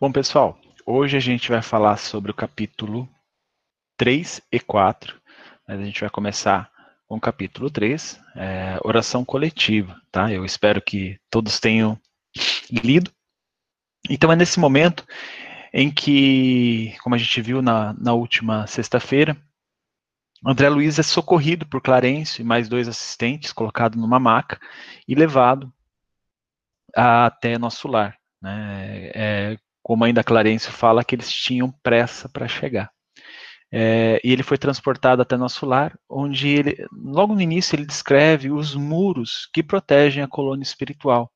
Bom, pessoal, hoje a gente vai falar sobre o capítulo 3 e 4, mas a gente vai começar com o capítulo 3, é, oração coletiva, tá? Eu espero que todos tenham lido. Então é nesse momento em que, como a gente viu na, na última sexta-feira, André Luiz é socorrido por Clarencio e mais dois assistentes, colocado numa maca e levado até nosso lar. Né? É, como ainda Clarencio fala, que eles tinham pressa para chegar. É, e ele foi transportado até nosso lar, onde ele, logo no início, ele descreve os muros que protegem a colônia espiritual.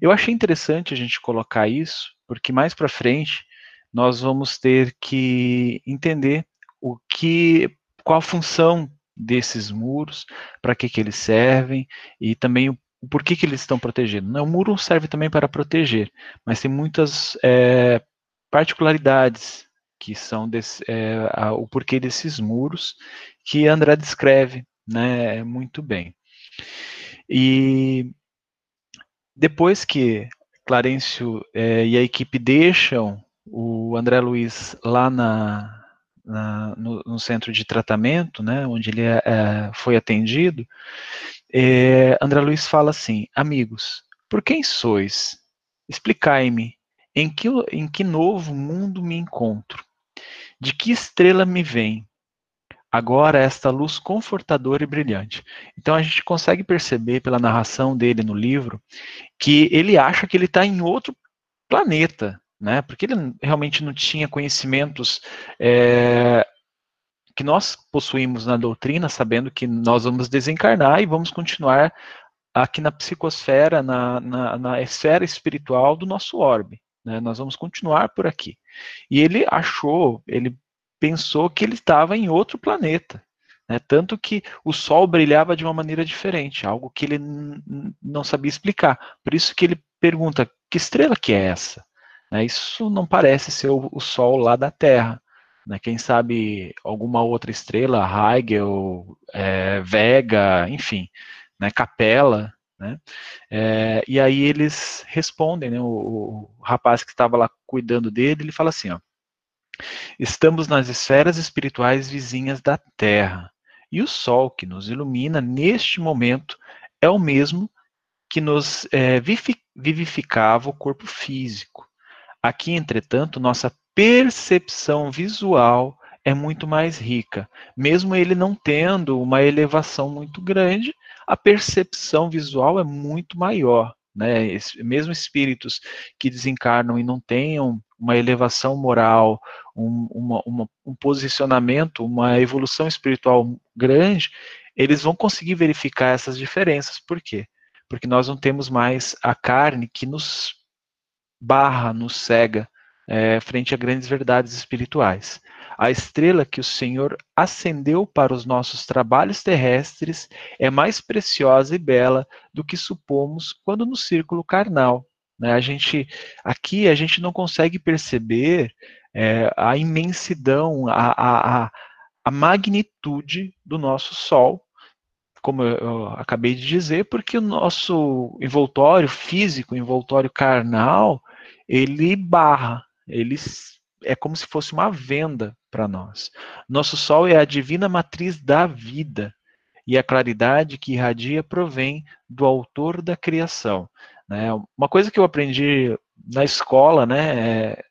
Eu achei interessante a gente colocar isso, porque mais para frente nós vamos ter que entender o que, qual a função desses muros, para que, que eles servem e também o por que, que eles estão protegendo. Não, o muro serve também para proteger, mas tem muitas é, particularidades que são desse, é, a, o porquê desses muros que André descreve né, muito bem. E depois que Clarencio é, e a equipe deixam o André Luiz lá na, na no, no, centro de tratamento, né, onde ele é, é foi atendido, é, André Luiz fala assim: Amigos, por quem sois? Explicai-me em que, em que novo mundo me encontro? De que estrela me vem? Agora esta luz confortadora e brilhante. Então a gente consegue perceber pela narração dele no livro que ele acha que ele está em outro planeta, né? Porque ele realmente não tinha conhecimentos é, que nós possuímos na doutrina, sabendo que nós vamos desencarnar e vamos continuar aqui na psicosfera, na, na, na esfera espiritual do nosso orbe. Né? Nós vamos continuar por aqui. E ele achou, ele pensou que ele estava em outro planeta. Né? Tanto que o Sol brilhava de uma maneira diferente, algo que ele não sabia explicar. Por isso que ele pergunta, que estrela que é essa? Né? Isso não parece ser o, o Sol lá da Terra. Né? Quem sabe alguma outra estrela, Heigel, é, Vega, enfim, né? Né? É, e aí eles respondem, né? O, o rapaz que estava lá cuidando dele, ele fala assim, ó, estamos nas esferas espirituais vizinhas da Terra, e o Sol que nos ilumina neste momento é o mesmo que nos é, vivificava o corpo físico. Aqui, entretanto, nossa percepção visual é muito mais rica. Mesmo ele não tendo uma elevação muito grande, a percepção visual é muito maior. Né? Mesmo espíritos que desencarnam e não tenham uma elevação moral, um, uma, uma, um posicionamento, uma evolução espiritual grande, eles vão conseguir verificar essas diferenças. Por quê? Porque nós não temos mais a carne que nos barra, nos cega é, frente a grandes verdades espirituais. A estrela que o Senhor acendeu para os nossos trabalhos terrestres é mais preciosa e bela do que supomos quando no círculo carnal. Né? A gente, aqui a gente não consegue perceber é, a imensidão, a, a, a magnitude do nosso Sol, como eu acabei de dizer, porque o nosso envoltório físico, envoltório carnal, ele barra, ele é como se fosse uma venda para nós. Nosso Sol é a divina matriz da vida, e a claridade que irradia provém do autor da criação. Né? Uma coisa que eu aprendi na escola, né, é,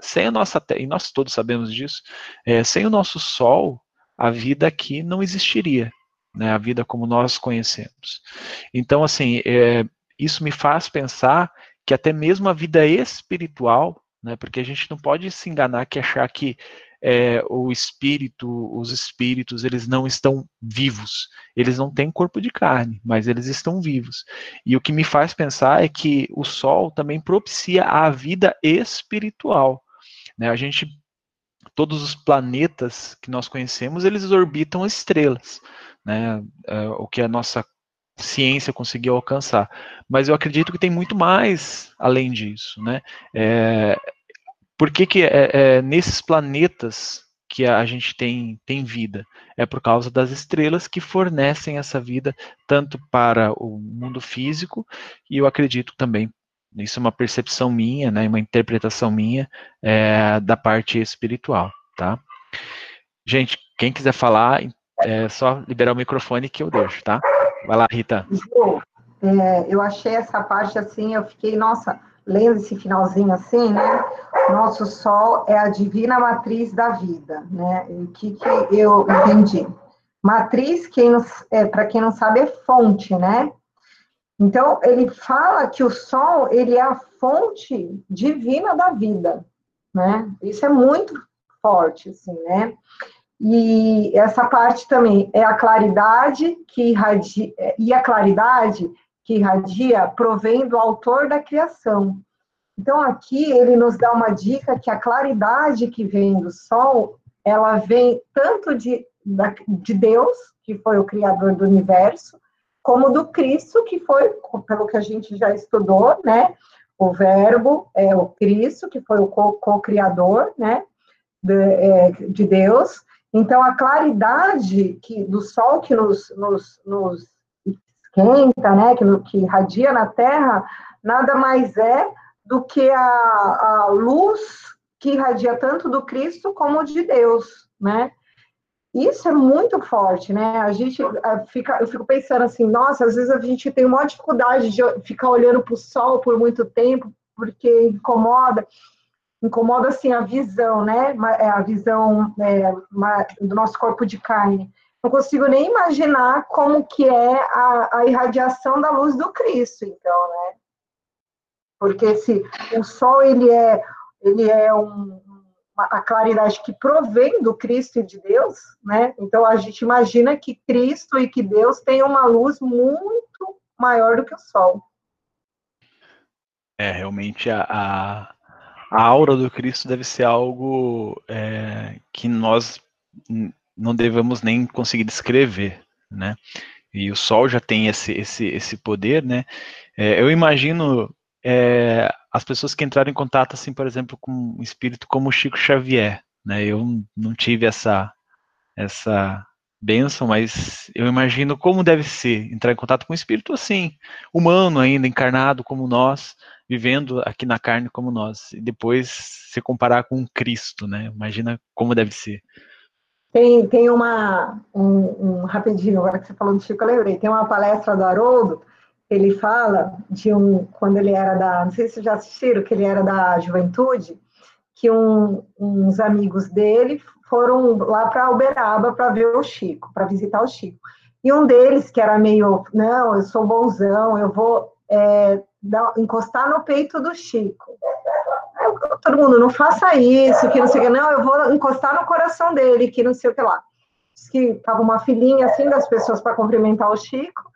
sem a nossa, e nós todos sabemos disso, é, sem o nosso Sol, a vida aqui não existiria, né, a vida como nós conhecemos. Então, assim, é, isso me faz pensar que até mesmo a vida espiritual né? Porque a gente não pode se enganar que achar que é, o espírito, os espíritos, eles não estão vivos. Eles não têm corpo de carne, mas eles estão vivos. E o que me faz pensar é que o Sol também propicia a vida espiritual. Né? A gente, todos os planetas que nós conhecemos, eles orbitam estrelas. Né? É, o que a nossa ciência conseguiu alcançar. Mas eu acredito que tem muito mais além disso, né? É, por que, que é, é, nesses planetas que a gente tem, tem vida? É por causa das estrelas que fornecem essa vida tanto para o mundo físico e eu acredito também Isso é uma percepção minha, né, uma interpretação minha é, da parte espiritual, tá? Gente, quem quiser falar, é só liberar o microfone que eu deixo, tá? Vai lá, Rita. É, eu achei essa parte assim, eu fiquei, nossa, lendo esse finalzinho assim, né? Nosso Sol é a divina matriz da vida, né? O que, que eu entendi? Matriz, quem é, para quem não sabe, é fonte, né? Então, ele fala que o Sol, ele é a fonte divina da vida, né? Isso é muito forte, assim, né? E essa parte também é a claridade que irradia, e a claridade que irradia provém do autor da criação. Então, aqui ele nos dá uma dica que a claridade que vem do sol, ela vem tanto de, de Deus, que foi o criador do universo, como do Cristo, que foi, pelo que a gente já estudou, né? O Verbo é o Cristo, que foi o co-criador, né? De, é, de, Deus. Então, a claridade que, do sol que nos, nos, nos esquenta, né? Que, que irradia na Terra, nada mais é do que a, a luz que irradia tanto do Cristo como de Deus, né? Isso é muito forte, né? A gente fica, eu fico pensando assim, nossa, às vezes a gente tem uma dificuldade de ficar olhando para o sol por muito tempo, porque incomoda, incomoda assim a visão, né? É, a visão é, do nosso corpo de carne. Não consigo nem imaginar como que é a, a irradiação da luz do Cristo, então, né? Porque se o sol ele é ele é um, a claridade que provém do Cristo e de Deus, né? Então a gente imagina que Cristo e que Deus têm uma luz muito maior do que o sol. É, realmente a, a, a aura do Cristo deve ser algo é, que nós não devemos nem conseguir descrever, né? E o sol já tem esse, esse, esse poder, né? É, eu imagino é, as pessoas que entraram em contato, assim, por exemplo, com um espírito como o Chico Xavier, né? Eu não tive essa essa benção, mas eu imagino como deve ser entrar em contato com um espírito assim, humano ainda, encarnado como nós, vivendo aqui na carne como nós, e depois se comparar com Cristo, né? Imagina como deve ser. Tem, tem uma, um, um rapidinho, agora que você falou do Chico, eu lembrei, tem uma palestra do Haroldo, ele fala de um, quando ele era da, não sei se vocês já assistiram, que ele era da juventude, que um, uns amigos dele foram lá para Uberaba para ver o Chico, para visitar o Chico. E um deles, que era meio, não, eu sou bonzão, eu vou é, dar, encostar no peito do Chico. Aí, todo mundo, não faça isso, que não sei o que, não, eu vou encostar no coração dele, que não sei o que lá. Diz que tava uma filhinha assim das pessoas para cumprimentar o Chico,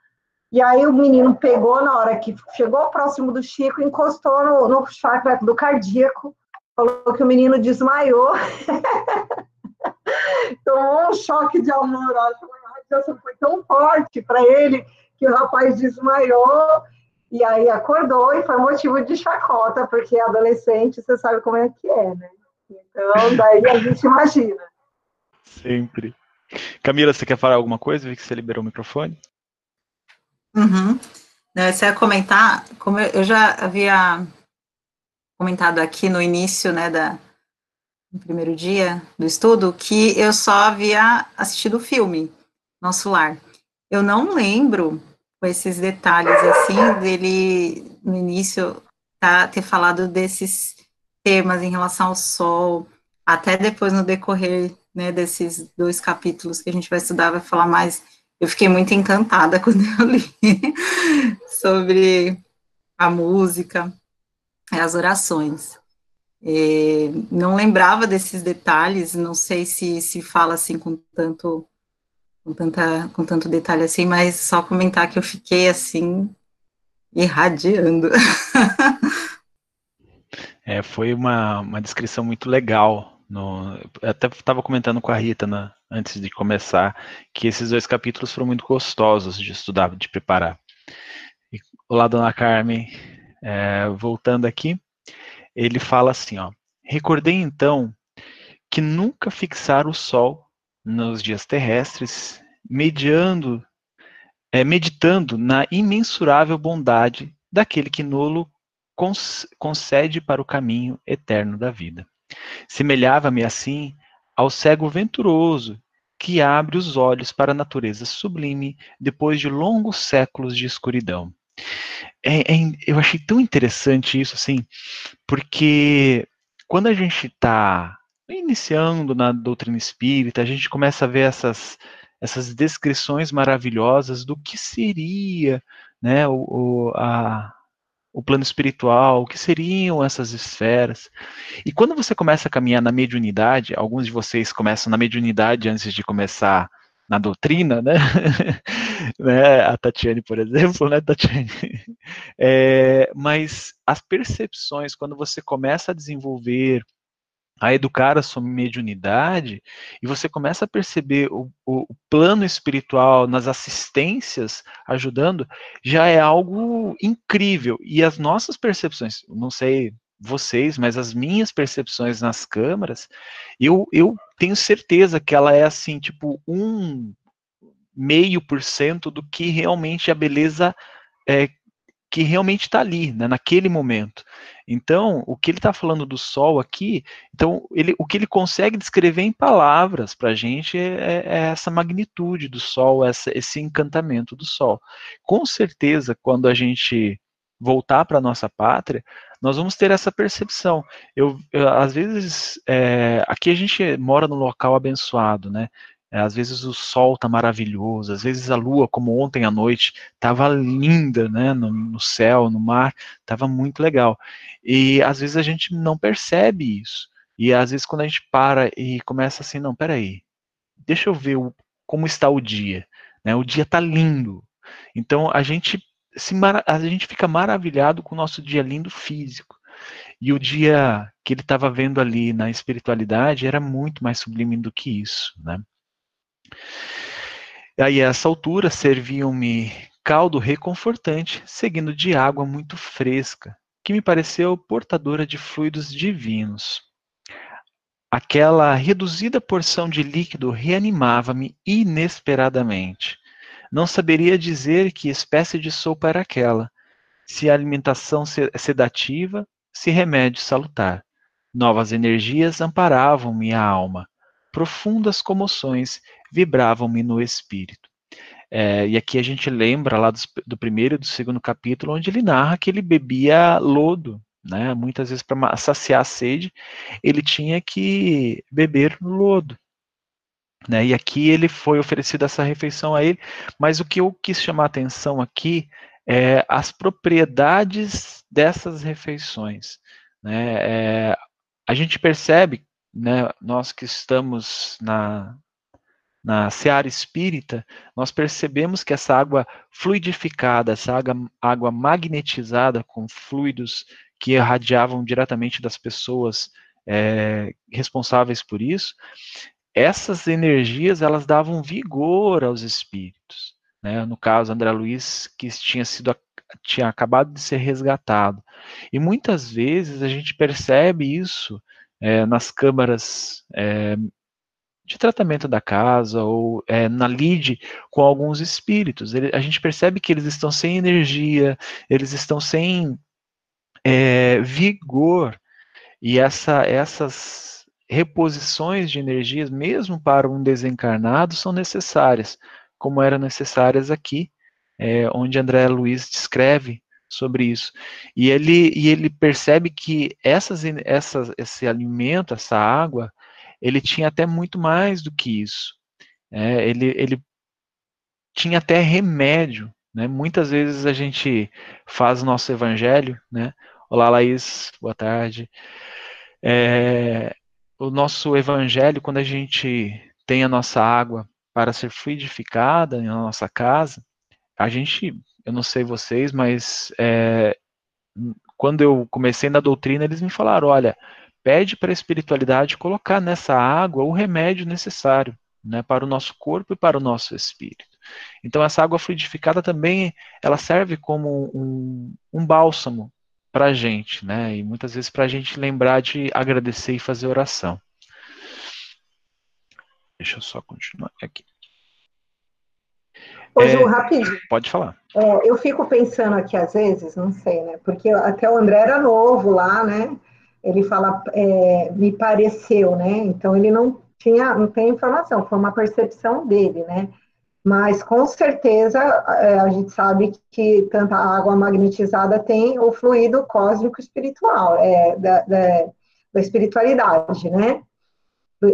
e aí o menino pegou na hora que chegou próximo do Chico, encostou no, no chakra do cardíaco, falou que o menino desmaiou. Tomou um choque de amor, a radiação foi tão forte para ele que o rapaz desmaiou e aí acordou e foi motivo de chacota, porque adolescente, você sabe como é que é, né? Então, daí a gente imagina. Sempre. Camila, você quer falar alguma coisa? Vi que você liberou o microfone. Uhum. Você ia comentar, como eu, já havia comentado aqui no início, né, da, no primeiro dia do estudo, que eu só havia assistido o filme, Nosso Lar. Eu não lembro com esses detalhes, assim, dele, no início, tá, ter falado desses temas em relação ao sol, até depois no decorrer, né, desses dois capítulos que a gente vai estudar, vai falar mais eu fiquei muito encantada quando eu li sobre a música e as orações. É, não lembrava desses detalhes, não sei se se fala assim com tanto com tanta com tanto detalhe assim, mas só comentar que eu fiquei assim irradiando. É, foi uma, uma descrição muito legal. No, eu até estava comentando com a Rita na, antes de começar, que esses dois capítulos foram muito gostosos de estudar, de preparar. E, olá, dona Carmen, é, voltando aqui, ele fala assim, ó, recordei então que nunca fixar o sol nos dias terrestres, mediando, é, meditando na imensurável bondade daquele que nulo concede para o caminho eterno da vida. Semelhava-me assim ao cego venturoso que abre os olhos para a natureza sublime depois de longos séculos de escuridão. É, é, eu achei tão interessante isso, assim, porque quando a gente está iniciando na doutrina espírita, a gente começa a ver essas, essas descrições maravilhosas do que seria né, o, o, a, o plano espiritual, o que seriam essas esferas. E quando você começa a caminhar na mediunidade, alguns de vocês começam na mediunidade antes de começar na doutrina, né? né? A Tatiane, por exemplo, né, Tatiane? É, mas as percepções, quando você começa a desenvolver a educar a sua mediunidade e você começa a perceber o, o, plano espiritual nas assistências ajudando, já é algo incrível. E as nossas percepções, não sei vocês, mas as minhas percepções nas câmaras, eu, eu tenho certeza que ela é assim, tipo, um meio por cento do que realmente a beleza é, que realmente está ali, né, naquele momento. Então, o que ele está falando do sol aqui, então ele, o que ele consegue descrever em palavras para a gente é, é, é, essa magnitude do sol, essa, esse encantamento do sol. Com certeza, quando a gente voltar para nossa pátria, nós vamos ter essa percepção. Eu, eu às vezes, é, aqui a gente mora num local abençoado, né? É, às vezes o sol está maravilhoso, às vezes a lua, como ontem à noite, estava linda, né, no, no, céu, no mar, estava muito legal. E às vezes a gente não percebe isso. E às vezes quando a gente para e começa assim, não, peraí, deixa eu ver o, como está o dia. Né, o dia está lindo. Então a gente, a gente fica maravilhado com o nosso dia lindo físico. E o dia que ele estava vendo ali na espiritualidade era muito mais sublime do que isso, né? Aí, a essa altura, serviam-me caldo reconfortante, seguindo de água muito fresca, que me pareceu portadora de fluidos divinos. Aquela reduzida porção de líquido reanimava-me inesperadamente. Não saberia dizer que espécie de sopa era aquela, se alimentação sedativa, se remédio salutar. Novas energias amparavam minha alma. Profundas comoções vibravam-me no espírito. É, e aqui a gente lembra lá do, do, primeiro e do segundo capítulo, onde ele narra que ele bebia lodo, né? Muitas vezes para saciar a sede, ele tinha que beber lodo. Né? E aqui ele foi oferecido essa refeição a ele, mas o que eu quis chamar a atenção aqui é as propriedades dessas refeições. Né? É, a gente percebe, né, nós que estamos na, na seara espírita, nós percebemos que essa água fluidificada, essa água, água magnetizada com fluidos que irradiavam diretamente das pessoas é, responsáveis por isso, essas energias elas davam vigor aos espíritos. Né? No caso, André Luiz, que tinha sido tinha acabado de ser resgatado. E muitas vezes a gente percebe isso é, nas câmaras é, de tratamento da casa ou é, na lide com alguns espíritos. Ele, a gente percebe que eles estão sem energia, eles estão sem é, vigor e essa, essas reposições de energias, mesmo para um desencarnado, são necessárias, como eram necessárias aqui, é, onde André Luiz descreve sobre isso. E ele, e ele percebe que essas, essas, esse alimento, essa água, ele tinha até muito mais do que isso. É, ele, ele tinha até remédio. Né? Muitas vezes a gente faz o nosso evangelho. Né? Olá, Laís, boa tarde. É, o nosso evangelho, quando a gente tem a nossa água para ser fluidificada na nossa casa, a gente, eu não sei vocês, mas é, quando eu comecei na doutrina, eles me falaram: olha, pede para a espiritualidade colocar nessa água o remédio necessário né, para o nosso corpo e para o nosso espírito. Então essa água fluidificada também ela serve como um, um bálsamo para a gente, né? E muitas vezes para a gente lembrar de agradecer e fazer oração. Deixa eu só continuar aqui. Hoje, é, rapidinho. Pode falar. É, eu fico pensando aqui, às vezes, não sei, né? Porque até o André era novo lá, né? Ele fala, é, me pareceu, né? Então, ele não tinha, não tem informação, foi uma percepção dele, né? Mas, com certeza, é, a gente sabe que tanta água magnetizada tem o fluido cósmico espiritual, é, da, da, da espiritualidade, né?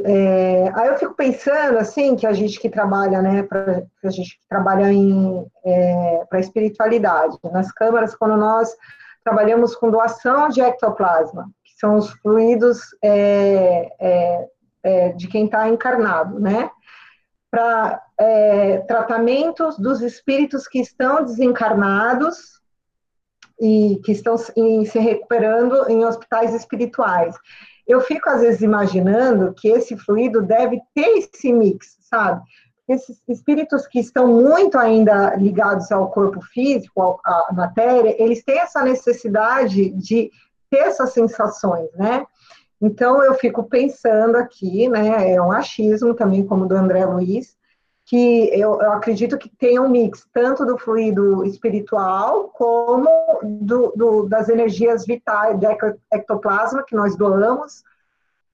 É, aí eu fico pensando assim que a gente que trabalha, né, pra, a gente que trabalha em é, para espiritualidade, nas câmaras quando nós trabalhamos com doação de ectoplasma, que são os fluidos é, é, é de quem está encarnado, né, para é, tratamentos dos espíritos que estão desencarnados e que estão se recuperando em hospitais espirituais eu fico às vezes imaginando que esse fluido deve ter esse mix, sabe? Esses espíritos que estão muito ainda ligados ao corpo físico, à matéria, eles têm essa necessidade de ter essas sensações, né? Então eu fico pensando aqui, né? É um achismo também, como do André Luiz, que eu, eu, acredito que tem um mix tanto do fluido espiritual como do, do, das energias vitais, do ectoplasma que nós doamos,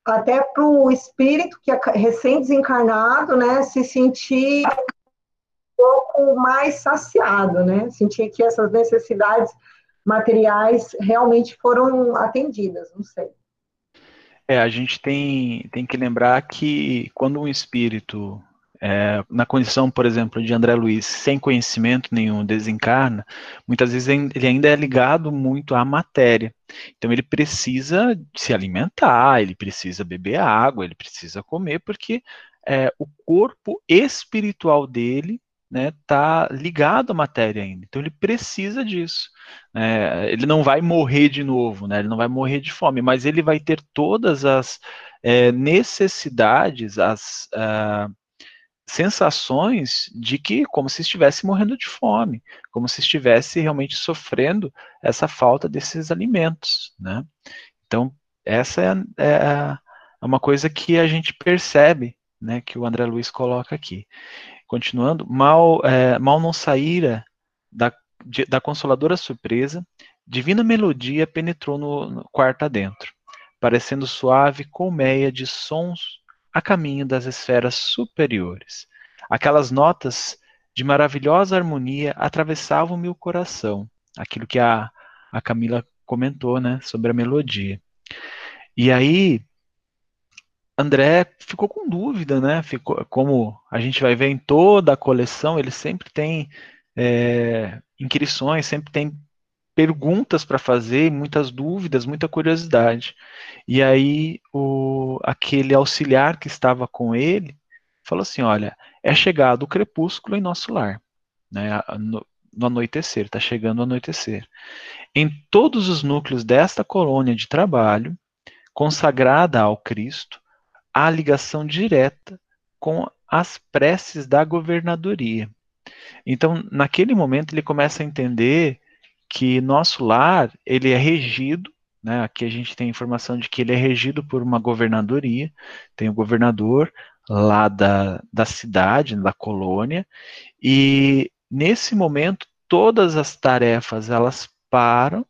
até para o espírito que é recém-desencarnado, né, se sentir um pouco mais saciado, né, sentir que essas necessidades materiais realmente foram atendidas, não sei. É, a gente tem, tem que lembrar que quando um espírito é, na condição, por exemplo, de André Luiz, sem conhecimento nenhum, desencarna, muitas vezes ele ainda é ligado muito à matéria. Então ele precisa se alimentar, ele precisa beber água, ele precisa comer, porque é, o corpo espiritual dele está né, ligado à matéria ainda. Então ele precisa disso. Né? Ele não vai morrer de novo, né? ele não vai morrer de fome, mas ele vai ter todas as é, necessidades, as. Uh, sensações de que como se estivesse morrendo de fome, como se estivesse realmente sofrendo essa falta desses alimentos, né? Então essa é, é, é uma coisa que a gente percebe, né, que o André Luiz coloca aqui. Continuando, mal, é, mal não saíra da, de, da consoladora surpresa, divina melodia penetrou no, no quarto adentro, parecendo suave colmeia de sons a caminho das esferas superiores. Aquelas notas de maravilhosa harmonia atravessavam-me o coração, aquilo que a, a Camila comentou, né, sobre a melodia. E aí, André ficou com dúvida, né? Ficou, como a gente vai ver em toda a coleção, ele sempre tem é, inquirições, sempre tem perguntas para fazer, muitas dúvidas, muita curiosidade. E aí o, aquele auxiliar que estava com ele falou assim, olha, é chegado o crepúsculo em nosso lar, né, no, no anoitecer, está chegando o anoitecer. Em todos os núcleos desta colônia de trabalho, consagrada ao Cristo, há ligação direta com as preces da governadoria. Então, naquele momento, ele começa a entender que nosso lar ele é regido, né, aqui a gente tem informação de que ele é regido por uma governadoria, tem o governador lá da, da cidade, da colônia, e nesse momento todas as tarefas elas param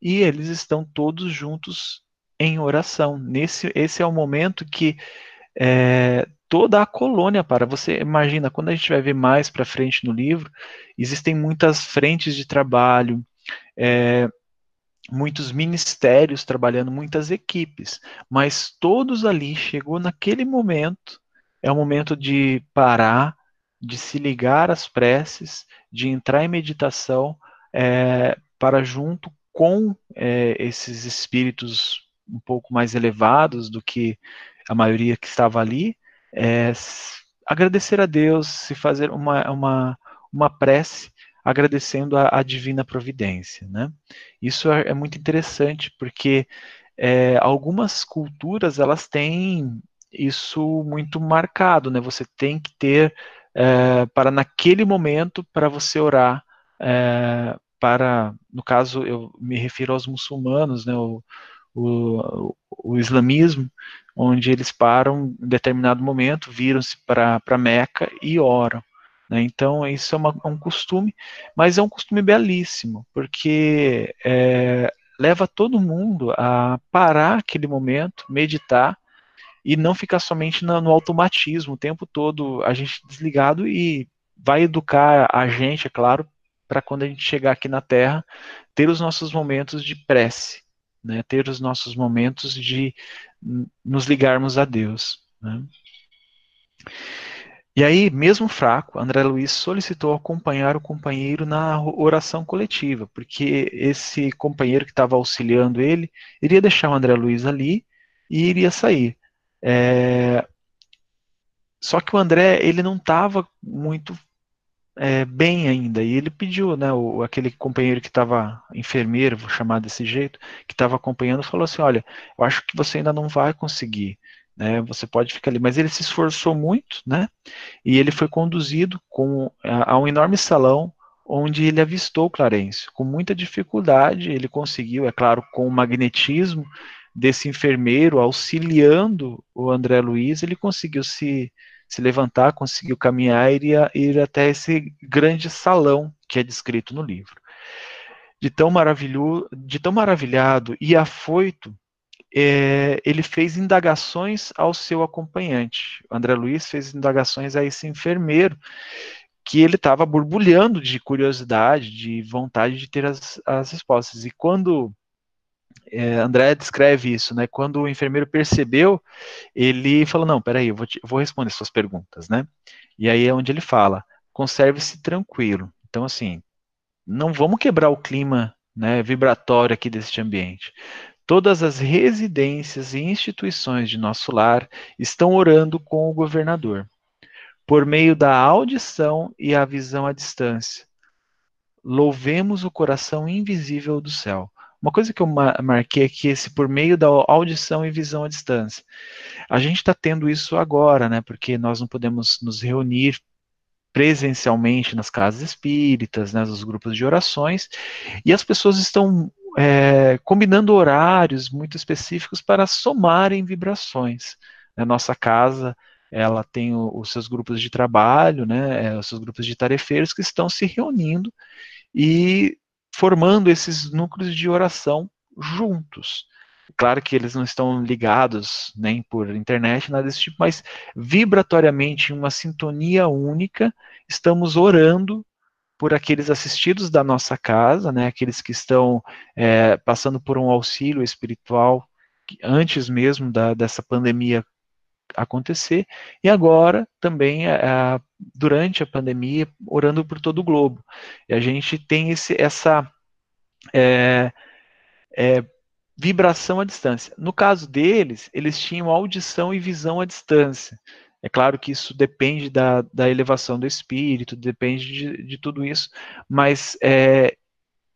e eles estão todos juntos em oração. Nesse, esse é o momento que é, toda a colônia para. Você imagina, quando a gente vai ver mais para frente no livro, existem muitas frentes de trabalho, é, muitos ministérios trabalhando, muitas equipes, mas todos ali chegou naquele momento, é o momento de parar, de se ligar às preces, de entrar em meditação, é, para junto com é, esses espíritos um pouco mais elevados do que a maioria que estava ali, é, agradecer a Deus, se fazer uma, uma, uma prece agradecendo a, a divina providência, né? Isso é, é muito interessante porque é, algumas culturas elas têm isso muito marcado, né? Você tem que ter é, para naquele momento para você orar é, para, no caso eu me refiro aos muçulmanos, né? O, o, o islamismo, onde eles param em determinado momento, viram-se para Meca e oram. Né? Então, isso é uma, um costume, mas é um costume belíssimo, porque é, leva todo mundo a parar aquele momento, meditar, e não ficar somente no automatismo o tempo todo, a gente desligado e vai educar a gente, é claro, para quando a gente chegar aqui na Terra, ter os nossos momentos de prece, né, ter os nossos momentos de nos ligarmos a Deus. Né. E aí, mesmo fraco, André Luiz solicitou acompanhar o companheiro na oração coletiva, porque esse companheiro que estava auxiliando ele iria deixar o André Luiz ali e iria sair. É... Só que o André ele não estava muito é, bem ainda. E ele pediu, né, o, aquele companheiro que estava enfermeiro, vou chamar desse jeito, que estava acompanhando, falou assim, olha, eu acho que você ainda não vai conseguir, né, você pode ficar ali. Mas ele se esforçou muito, né, e ele foi conduzido com, a, a um enorme salão, onde ele avistou Clarencio. Com muita dificuldade, ele conseguiu, é claro, com o magnetismo desse enfermeiro auxiliando o André Luiz, ele conseguiu se se levantar, conseguiu caminhar e ir, até esse grande salão que é descrito no livro. De tão, maravilhoso, de tão maravilhado e afoito, é, ele fez indagações ao seu acompanhante. André Luiz fez indagações a esse enfermeiro, que ele estava borbulhando de curiosidade, de vontade de ter as, as respostas. E quando é, André descreve isso, né? Quando o enfermeiro percebeu, ele falou: Não, peraí, eu vou, te, vou responder suas perguntas, né? E aí é onde ele fala: conserve-se tranquilo. Então, assim, não vamos quebrar o clima né, vibratório aqui deste ambiente. Todas as residências e instituições de nosso lar estão orando com o governador, por meio da audição e a visão à distância. Louvemos o coração invisível do céu uma coisa que eu marquei aqui, esse por meio da audição e visão à distância. A gente está tendo isso agora, né? Porque nós não podemos nos reunir presencialmente nas casas espíritas, né, nos grupos de orações, e as pessoas estão é, combinando horários muito específicos para somarem vibrações. Na nossa casa, ela tem os seus grupos de trabalho, né, é, os seus grupos de tarefeiros que estão se reunindo e formando esses núcleos de oração juntos. Claro que eles não estão ligados nem por internet, nada desse tipo, mas vibratoriamente, em uma sintonia única, estamos orando por aqueles assistidos da nossa casa, né, aqueles que estão é, passando por um auxílio espiritual antes mesmo da, dessa pandemia acontecer, e agora também é, durante a pandemia, orando por todo o globo. E a gente tem esse, essa é, é, vibração à distância. No caso deles, eles tinham audição e visão à distância. É claro que isso depende da, da elevação do espírito, depende de, de tudo isso, mas é,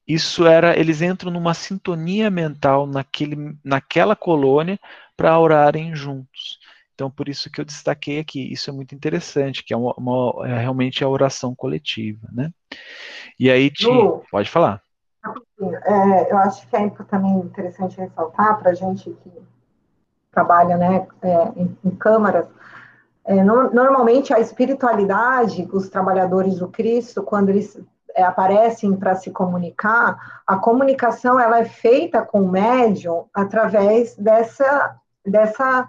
isso era, eles entram numa sintonia mental naquele, naquela colônia para orarem juntos. Então, por isso que eu destaquei aqui, isso é muito interessante, que é, uma, uma é realmente a oração coletiva, né? E aí, Ti, pode falar. É, eu acho que é também interessante ressaltar para a gente que trabalha né, é, em, em, câmaras, é, no, normalmente a espiritualidade, os trabalhadores do Cristo, quando eles é, aparecem para se comunicar, a comunicação ela é feita com o médium através dessa, dessa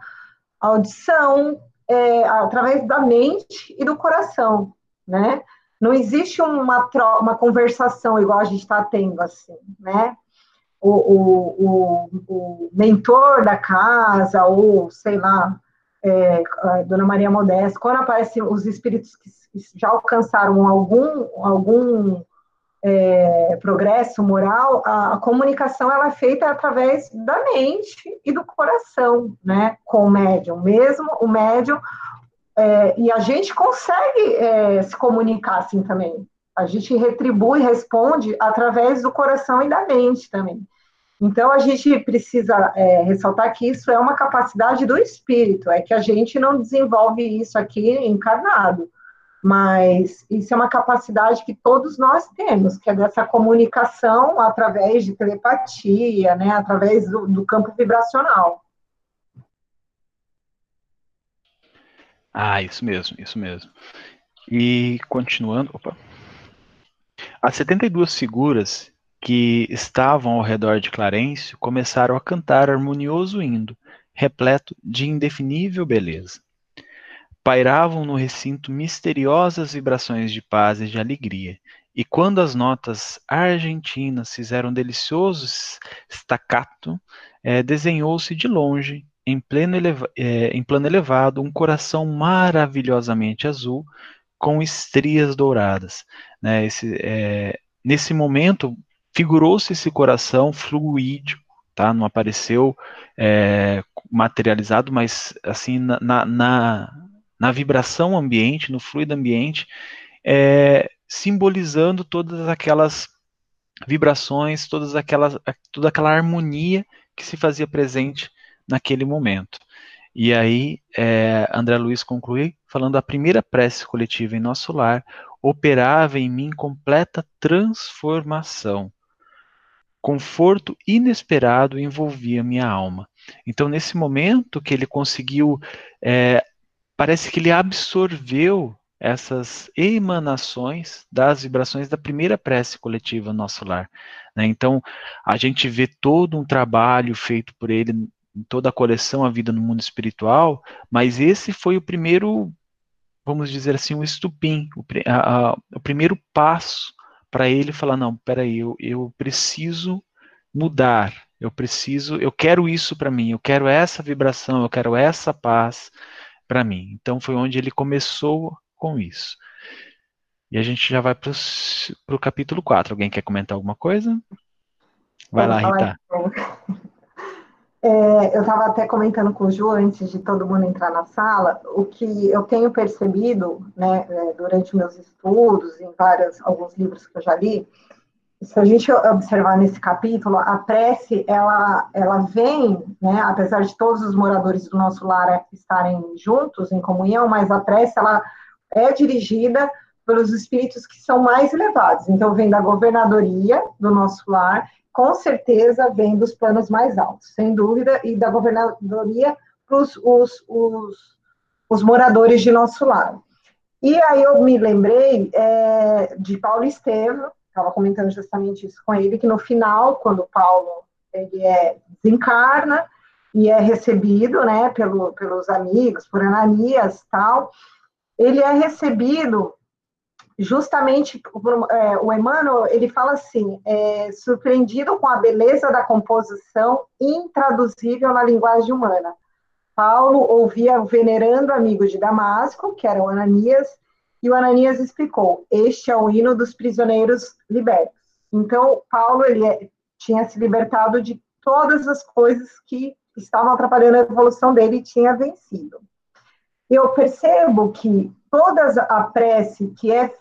audição é, através da mente e do coração, né? Não existe uma, uma conversação igual a gente está tendo, assim, né? O, o, o, o, mentor da casa, ou sei lá, é, Dona Maria Modesta, quando aparecem os espíritos que já alcançaram algum, algum é, progresso moral, a, a, comunicação ela é feita através da mente e do coração, né, com o médium. Mesmo o médium, é, e a gente consegue é, se comunicar assim também. A gente retribui, responde através do coração e da mente também. Então, a gente precisa é, ressaltar que isso é uma capacidade do espírito, é que a gente não desenvolve isso aqui encarnado mas isso é uma capacidade que todos nós temos, que é dessa comunicação através de telepatia, né, através do, do campo vibracional. Ah, isso mesmo, isso mesmo. E continuando, opa. As 72 figuras que estavam ao redor de Clarencio começaram a cantar harmonioso hino, repleto de indefinível beleza. Pairavam no recinto misteriosas vibrações de paz e de alegria, e quando as notas argentinas fizeram um delicioso staccato, é, desenhou-se de longe, em, eleva é, em plano elevado, um coração maravilhosamente azul, com estrias douradas. Né? Esse, é, nesse momento, figurou-se esse coração fluídico, tá? Não apareceu materializado, mas assim na, na, vibração ambiente, no fluido ambiente, é, simbolizando todas aquelas vibrações, todas aquelas, toda aquela harmonia que se fazia presente naquele momento. E aí, é, André Luiz conclui falando: a primeira prece coletiva em nosso lar operava em mim completa transformação. Conforto inesperado envolvia minha alma. Então, nesse momento que ele conseguiu, é, parece que ele absorveu essas emanações das vibrações da primeira prece coletiva no nosso lar. Né? Então, a gente vê todo um trabalho feito por ele em toda a coleção A Vida no Mundo Espiritual, mas esse foi o primeiro, vamos dizer assim, o um estupim, o, a, a, o primeiro passo para ele falar, não, peraí, eu, eu preciso mudar, eu preciso, eu quero isso para mim, eu quero essa vibração, eu quero essa paz para mim. Então foi onde ele começou com isso. E a gente já vai para o capítulo 4. Alguém quer comentar alguma coisa? Vai lá, Rita. É, eu estava até comentando com o Ju antes de todo mundo entrar na sala, o que eu tenho percebido, né, é, durante meus estudos, em vários, alguns livros que eu já li, se a gente observar nesse capítulo, a prece, ela, ela vem, né, apesar de todos os moradores do nosso lar estarem juntos, em comunhão, mas a prece, ela é dirigida pelos espíritos que são mais elevados. Então, vem da governadoria do nosso lar, com certeza vem dos planos mais altos, sem dúvida, e da governadoria para os, os, os moradores de nosso lar. E aí eu me lembrei é, de Paulo Estevam, estava comentando justamente isso com ele, que no final, quando Paulo ele é, desencarna e é recebido né, pelo, pelos amigos, por Ananias tal, ele é recebido justamente por, é, o Emmanuel, ele fala assim, é, surpreendido com a beleza da composição intraduzível na linguagem humana. Paulo ouvia o venerando amigo de Damasco, que era o Ananias, e o Ananias explicou, este é o hino dos prisioneiros libertos. Então, Paulo, ele é, tinha se libertado de todas as coisas que estavam atrapalhando a evolução dele e tinha vencido. Eu percebo que toda a prece que é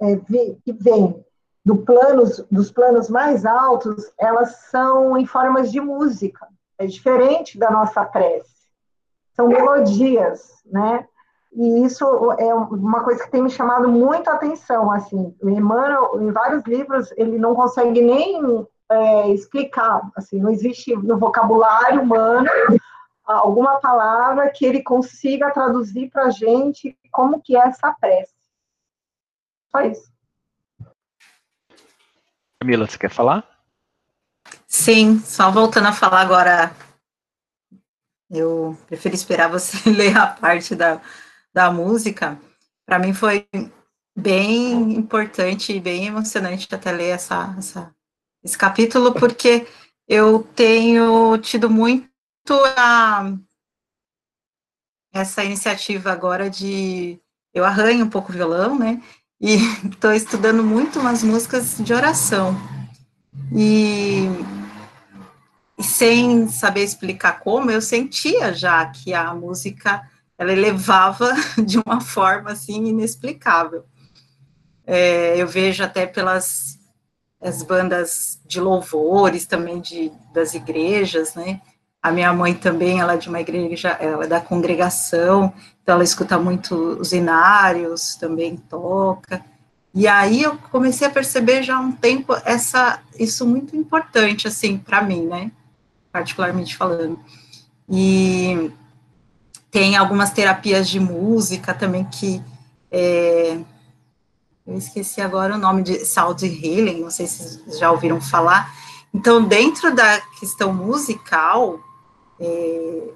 é, que vem do planos, dos planos mais altos, elas são em formas de música. É diferente da nossa prece. São melodias, né? E isso é uma coisa que tem me chamado muito a atenção, assim. O Emmanuel, em vários livros, ele não consegue nem é, explicar, assim, não existe no vocabulário humano alguma palavra que ele consiga traduzir para a gente como que é essa prece. Só isso. Camila, você quer falar? Sim, só voltando a falar agora. Eu prefiro esperar você ler a parte da, da música. Para mim foi bem importante e bem emocionante até ler essa, essa, esse capítulo, porque eu tenho tido muito a, essa iniciativa agora de. Eu arranho um pouco o violão, né? e estou estudando muito umas músicas de oração. E, e, sem saber explicar como, eu sentia já que a música ela elevava de uma forma assim inexplicável. É, eu vejo até pelas as bandas de louvores também de, das igrejas, né? A minha mãe também, ela é de uma igreja, ela é da congregação, então ela escuta muito os inários, também toca. E aí eu comecei a perceber já há um tempo essa isso muito importante assim para mim, né? Particularmente falando. E tem algumas terapias de música também que é, eu esqueci agora o nome de Sound Healing, não sei se vocês já ouviram falar. Então, dentro da questão musical, é,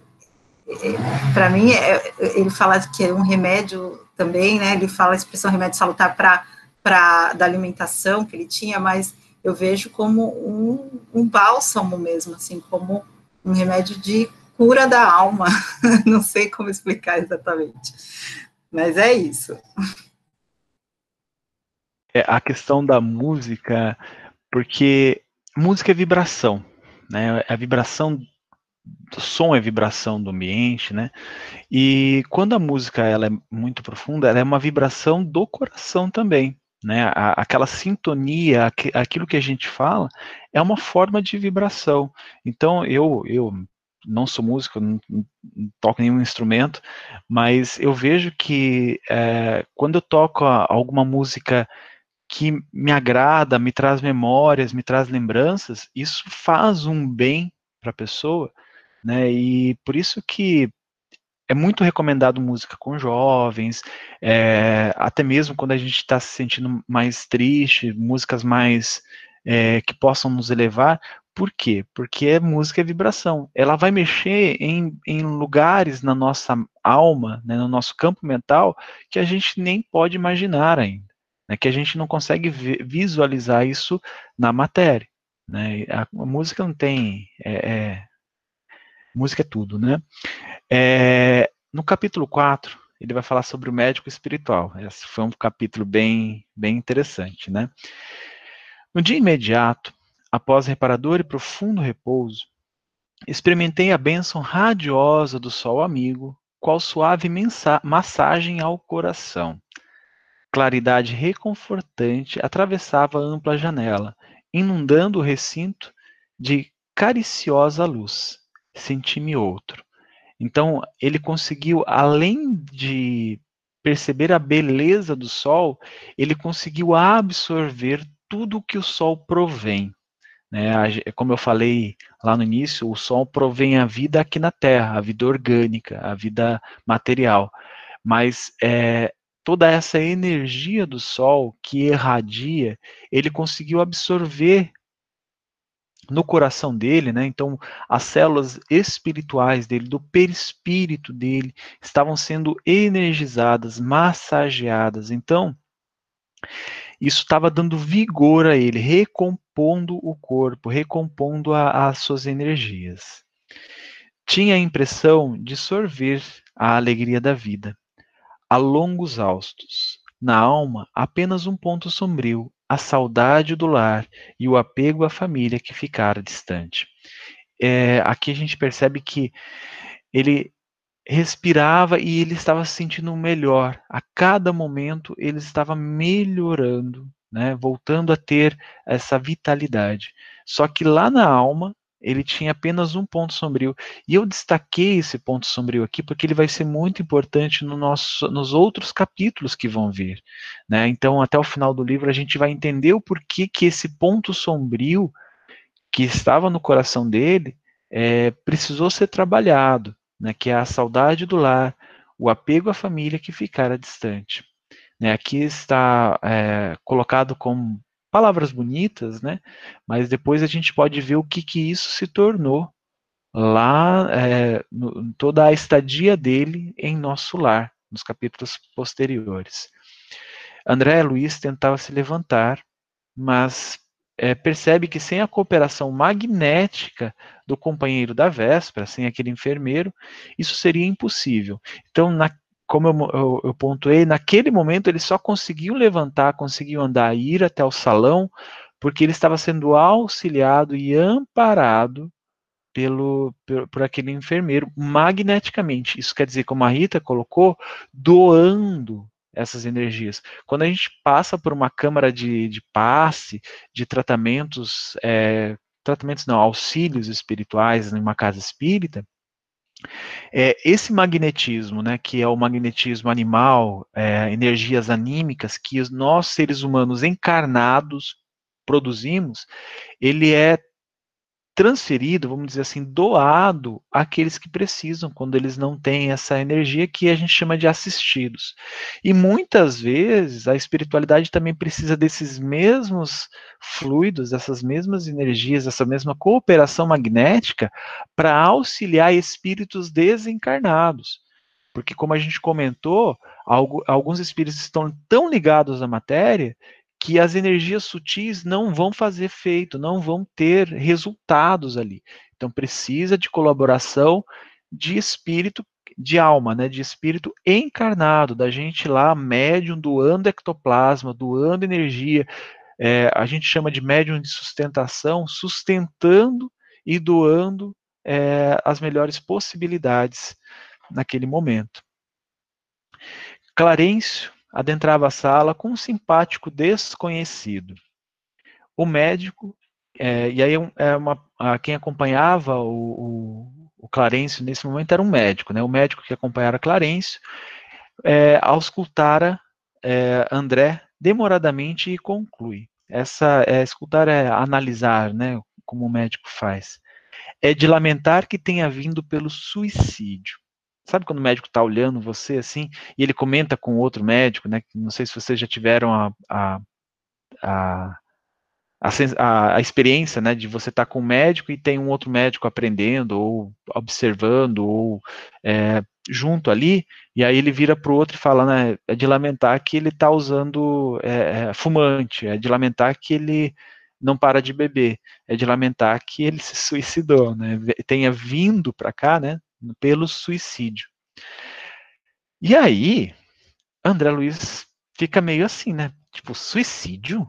é, para mim, é, ele fala que é um remédio também, né? Ele fala a expressão remédio salutar para da alimentação que ele tinha, mas eu vejo como um, um bálsamo mesmo, assim, como um remédio de cura da alma. Não sei como explicar exatamente, mas é isso. É a questão da música, porque música é vibração, né? A vibração o som é vibração do ambiente, né? E quando a música ela é muito profunda, ela é uma vibração do coração também, né? A, aquela sintonia, aquilo que a gente fala, é uma forma de vibração. Então eu eu não sou músico, não, não toco nenhum instrumento, mas eu vejo que é, quando eu toco alguma música que me agrada, me traz memórias, me traz lembranças, isso faz um bem para a pessoa, né? E por isso que é muito recomendado música com jovens, é, até mesmo quando a gente está se sentindo mais triste, músicas mais é, que possam nos elevar. Por quê? Porque a música é vibração. Ela vai mexer em, em lugares na nossa alma, né, no nosso campo mental, que a gente nem pode imaginar ainda. Né, que a gente não consegue visualizar isso na matéria. Né? A, a música não tem. É, é, música é tudo, né? É, no capítulo 4, ele vai falar sobre o médico espiritual. Esse foi um capítulo bem, bem interessante, né? No dia imediato, após reparador e profundo repouso, experimentei a bênção radiosa do sol amigo, qual suave massagem ao coração. Claridade reconfortante atravessava a ampla janela, inundando o recinto de cariciosa luz. Senti-me outro. Então, ele conseguiu, além de perceber a beleza do sol, ele conseguiu absorver tudo que o sol provém. Né? Como eu falei lá no início, o sol provém a vida aqui na Terra, a vida orgânica, a vida material. Mas é, toda essa energia do Sol que irradia, ele conseguiu absorver no coração dele, né? Então, as células espirituais dele, do perispírito dele, estavam sendo energizadas, massageadas. Então, isso estava dando vigor a ele, recompondo o corpo, recompondo a, as suas energias. Tinha a impressão de sorver a alegria da vida a longos austos. Na alma, apenas um ponto sombrio, a saudade do lar e o apego à família que ficara distante. É, aqui a gente percebe que ele respirava e ele estava se sentindo melhor. A cada momento ele estava melhorando, né, voltando a ter essa vitalidade. Só que lá na alma ele tinha apenas um ponto sombrio. E eu destaquei esse ponto sombrio aqui porque ele vai ser muito importante no nosso, nos outros capítulos que vão vir. Né? Então, até o final do livro, a gente vai entender o porquê que esse ponto sombrio que estava no coração dele é, precisou ser trabalhado, né? que é a saudade do lar, o apego à família que ficara distante. Né? Aqui está é, colocado como palavras bonitas, né? Mas depois a gente pode ver o que, que isso se tornou lá, é, no, toda a estadia dele em nosso lar, nos capítulos posteriores. André Luiz tentava se levantar, mas é, percebe que sem a cooperação magnética do companheiro da véspera, sem aquele enfermeiro, isso seria impossível. Então, na, como eu, eu, eu, pontuei, naquele momento ele só conseguiu levantar, conseguiu andar, ir até o salão, porque ele estava sendo auxiliado e amparado pelo, por, por aquele enfermeiro magneticamente. Isso quer dizer, como a Rita colocou, doando essas energias. Quando a gente passa por uma câmara de, de passe, de tratamentos, é, tratamentos não, auxílios espirituais em uma casa espírita, é, esse magnetismo, né, que é o magnetismo animal, é, energias anímicas que nós seres humanos encarnados produzimos, ele é transferido, vamos dizer assim, doado àqueles que precisam, quando eles não têm essa energia que a gente chama de assistidos. E muitas vezes a espiritualidade também precisa desses mesmos fluidos, dessas mesmas energias, essa mesma cooperação magnética para auxiliar espíritos desencarnados. Porque, como a gente comentou, alguns espíritos estão tão ligados à matéria que as energias sutis não vão fazer efeito, não vão ter resultados ali. Então precisa de colaboração de espírito, de alma, né, de espírito encarnado, da gente lá, médium doando ectoplasma, doando energia, é, a gente chama de médium de sustentação, sustentando e doando é, as melhores possibilidades naquele momento. Clarêncio adentrava a sala com um simpático desconhecido. O médico, é, e aí é uma, a, quem acompanhava o, o, o, Clarencio nesse momento era um médico, né? O médico que acompanhara Clarencio é, auscultara é, André demoradamente e conclui. Essa é, escutar é analisar, né? Como o médico faz. É de lamentar que tenha vindo pelo suicídio. Sabe quando o médico está olhando você assim, e ele comenta com outro médico, né? Não sei se vocês já tiveram a, a, a, a, a experiência, né, de você estar tá com um médico e tem um outro médico aprendendo, ou observando, ou é, junto ali, e aí ele vira para o outro e fala, né, é de lamentar que ele está usando é, é, fumante, é de lamentar que ele não para de beber, é de lamentar que ele se suicidou, né, tenha vindo para cá, né, pelo suicídio. E aí, André Luiz fica meio assim, né? Tipo, suicídio?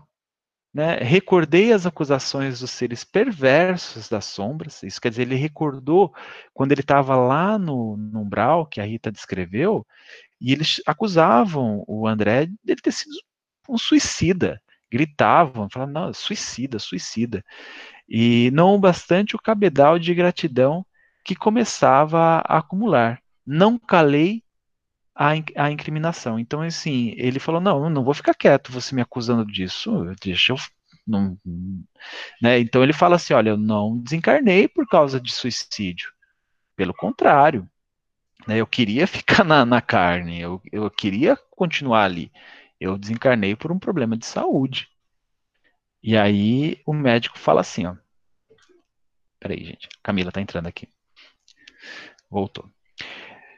Né? Recordei as acusações dos seres perversos das sombras. Isso quer dizer, ele recordou quando ele estava lá no, no umbral, que a Rita descreveu, e eles acusavam o André de ter sido um suicida. Gritavam, falavam, não, suicida, suicida. E não bastante o cabedal de gratidão que começava a acumular. Não calei a, a incriminação. Então, assim, ele falou: não, não vou ficar quieto, você me acusando disso, deixa eu. Não, né? Então ele fala assim: olha, eu não desencarnei por causa de suicídio. Pelo contrário, né, eu queria ficar na, na carne, eu, eu queria continuar ali. Eu desencarnei por um problema de saúde. E aí o médico fala assim, ó. Peraí, gente. Camila tá entrando aqui. Voltou.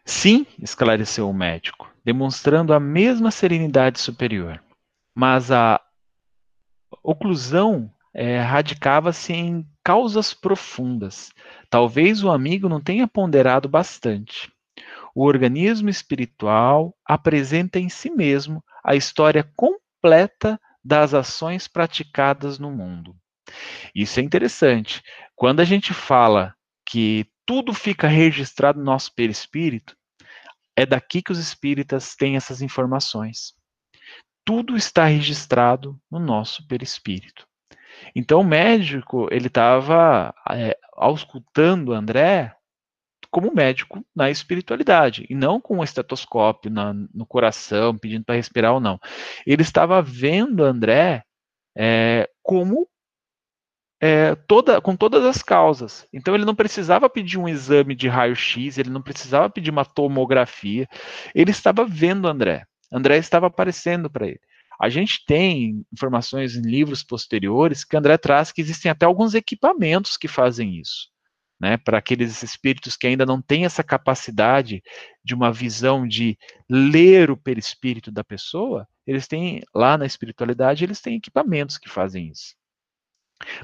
Sim, esclareceu o médico, demonstrando a mesma serenidade superior. Mas a oclusão é, radicava-se em causas profundas. Talvez o amigo não tenha ponderado bastante. O organismo espiritual apresenta em si mesmo a história completa das ações praticadas no mundo. Isso é interessante. Quando a gente fala que tudo fica registrado no nosso perispírito, é daqui que os espíritas têm essas informações. Tudo está registrado no nosso perispírito. Então o médico, ele estava é, auscultando André como médico na espiritualidade, e não com um estetoscópio na, no coração, pedindo para respirar ou não. Ele estava vendo André é, como é, toda, com todas as causas. Então ele não precisava pedir um exame de raio-x, ele não precisava pedir uma tomografia. Ele estava vendo André. André estava aparecendo para ele. A gente tem informações em livros posteriores que André traz que existem até alguns equipamentos que fazem isso. Né, para aqueles espíritos que ainda não têm essa capacidade de uma visão de ler o perispírito da pessoa, eles têm lá na espiritualidade, eles têm equipamentos que fazem isso.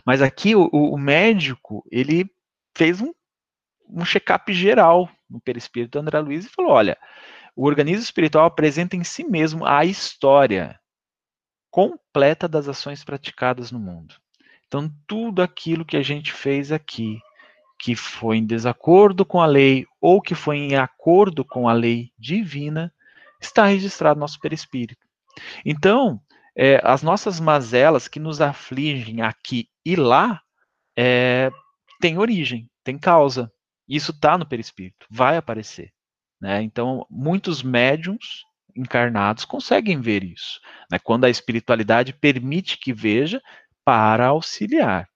Mas aqui o, o médico, ele fez um, um check-up geral no perispírito do André Luiz e falou: olha, o organismo espiritual apresenta em si mesmo a história completa das ações praticadas no mundo. Então, tudo aquilo que a gente fez aqui, que foi em desacordo com a lei ou que foi em acordo com a lei divina, está registrado no nosso perispírito. Então, é, as nossas mazelas que nos afligem aqui e lá é, têm origem, têm causa. Isso está no perispírito, vai aparecer. Né? Então, muitos médiums encarnados conseguem ver isso. Né? Quando a espiritualidade permite que veja para auxiliar.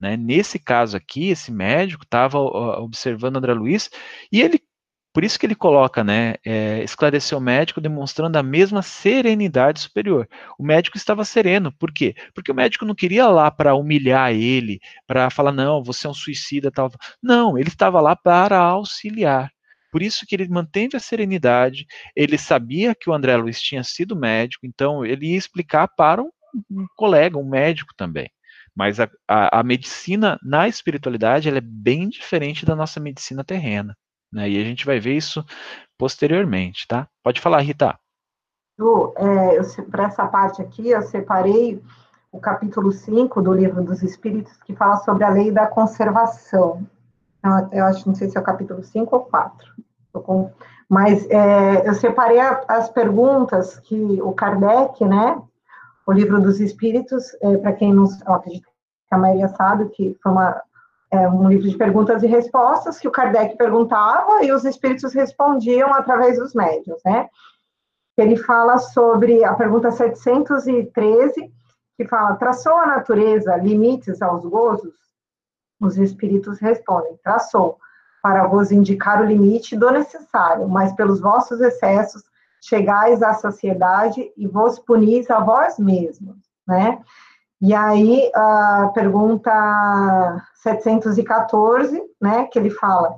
Né? Nesse caso aqui, esse médico estava observando André Luiz e ele, por isso que ele coloca, né, é, esclareceu o médico demonstrando a mesma serenidade superior. O médico estava sereno, por quê? Porque o médico não queria lá para humilhar ele, para falar, não, você é um suicida, tal. Não, ele estava lá para auxiliar. Por isso que ele manteve a serenidade, ele sabia que o André Luiz tinha sido médico, então ele ia explicar para um, um colega, um médico também. Mas a, a, a, medicina na espiritualidade é bem diferente da nossa medicina terrena. Né? E a gente vai ver isso posteriormente, tá? Pode falar, Rita. É, para essa parte aqui, eu separei o capítulo 5 do livro dos Espíritos, que fala sobre a lei da conservação. Então, eu acho, não sei se é o capítulo 5 ou 4. Mas é, eu separei as perguntas que o Kardec, né, o livro dos Espíritos, é, para quem não acredita que a maioria sabe, que foi uma, é, um livro de perguntas e respostas que o Kardec perguntava e os espíritos respondiam através dos médios, né? Ele fala sobre a pergunta 713, que fala: traçou a natureza limites aos gozos? Os espíritos respondem: traçou, para vos indicar o limite do necessário, mas pelos vossos excessos chegais à sociedade e vos punis a vós mesmos, né? E aí, a pergunta 714, né, que ele fala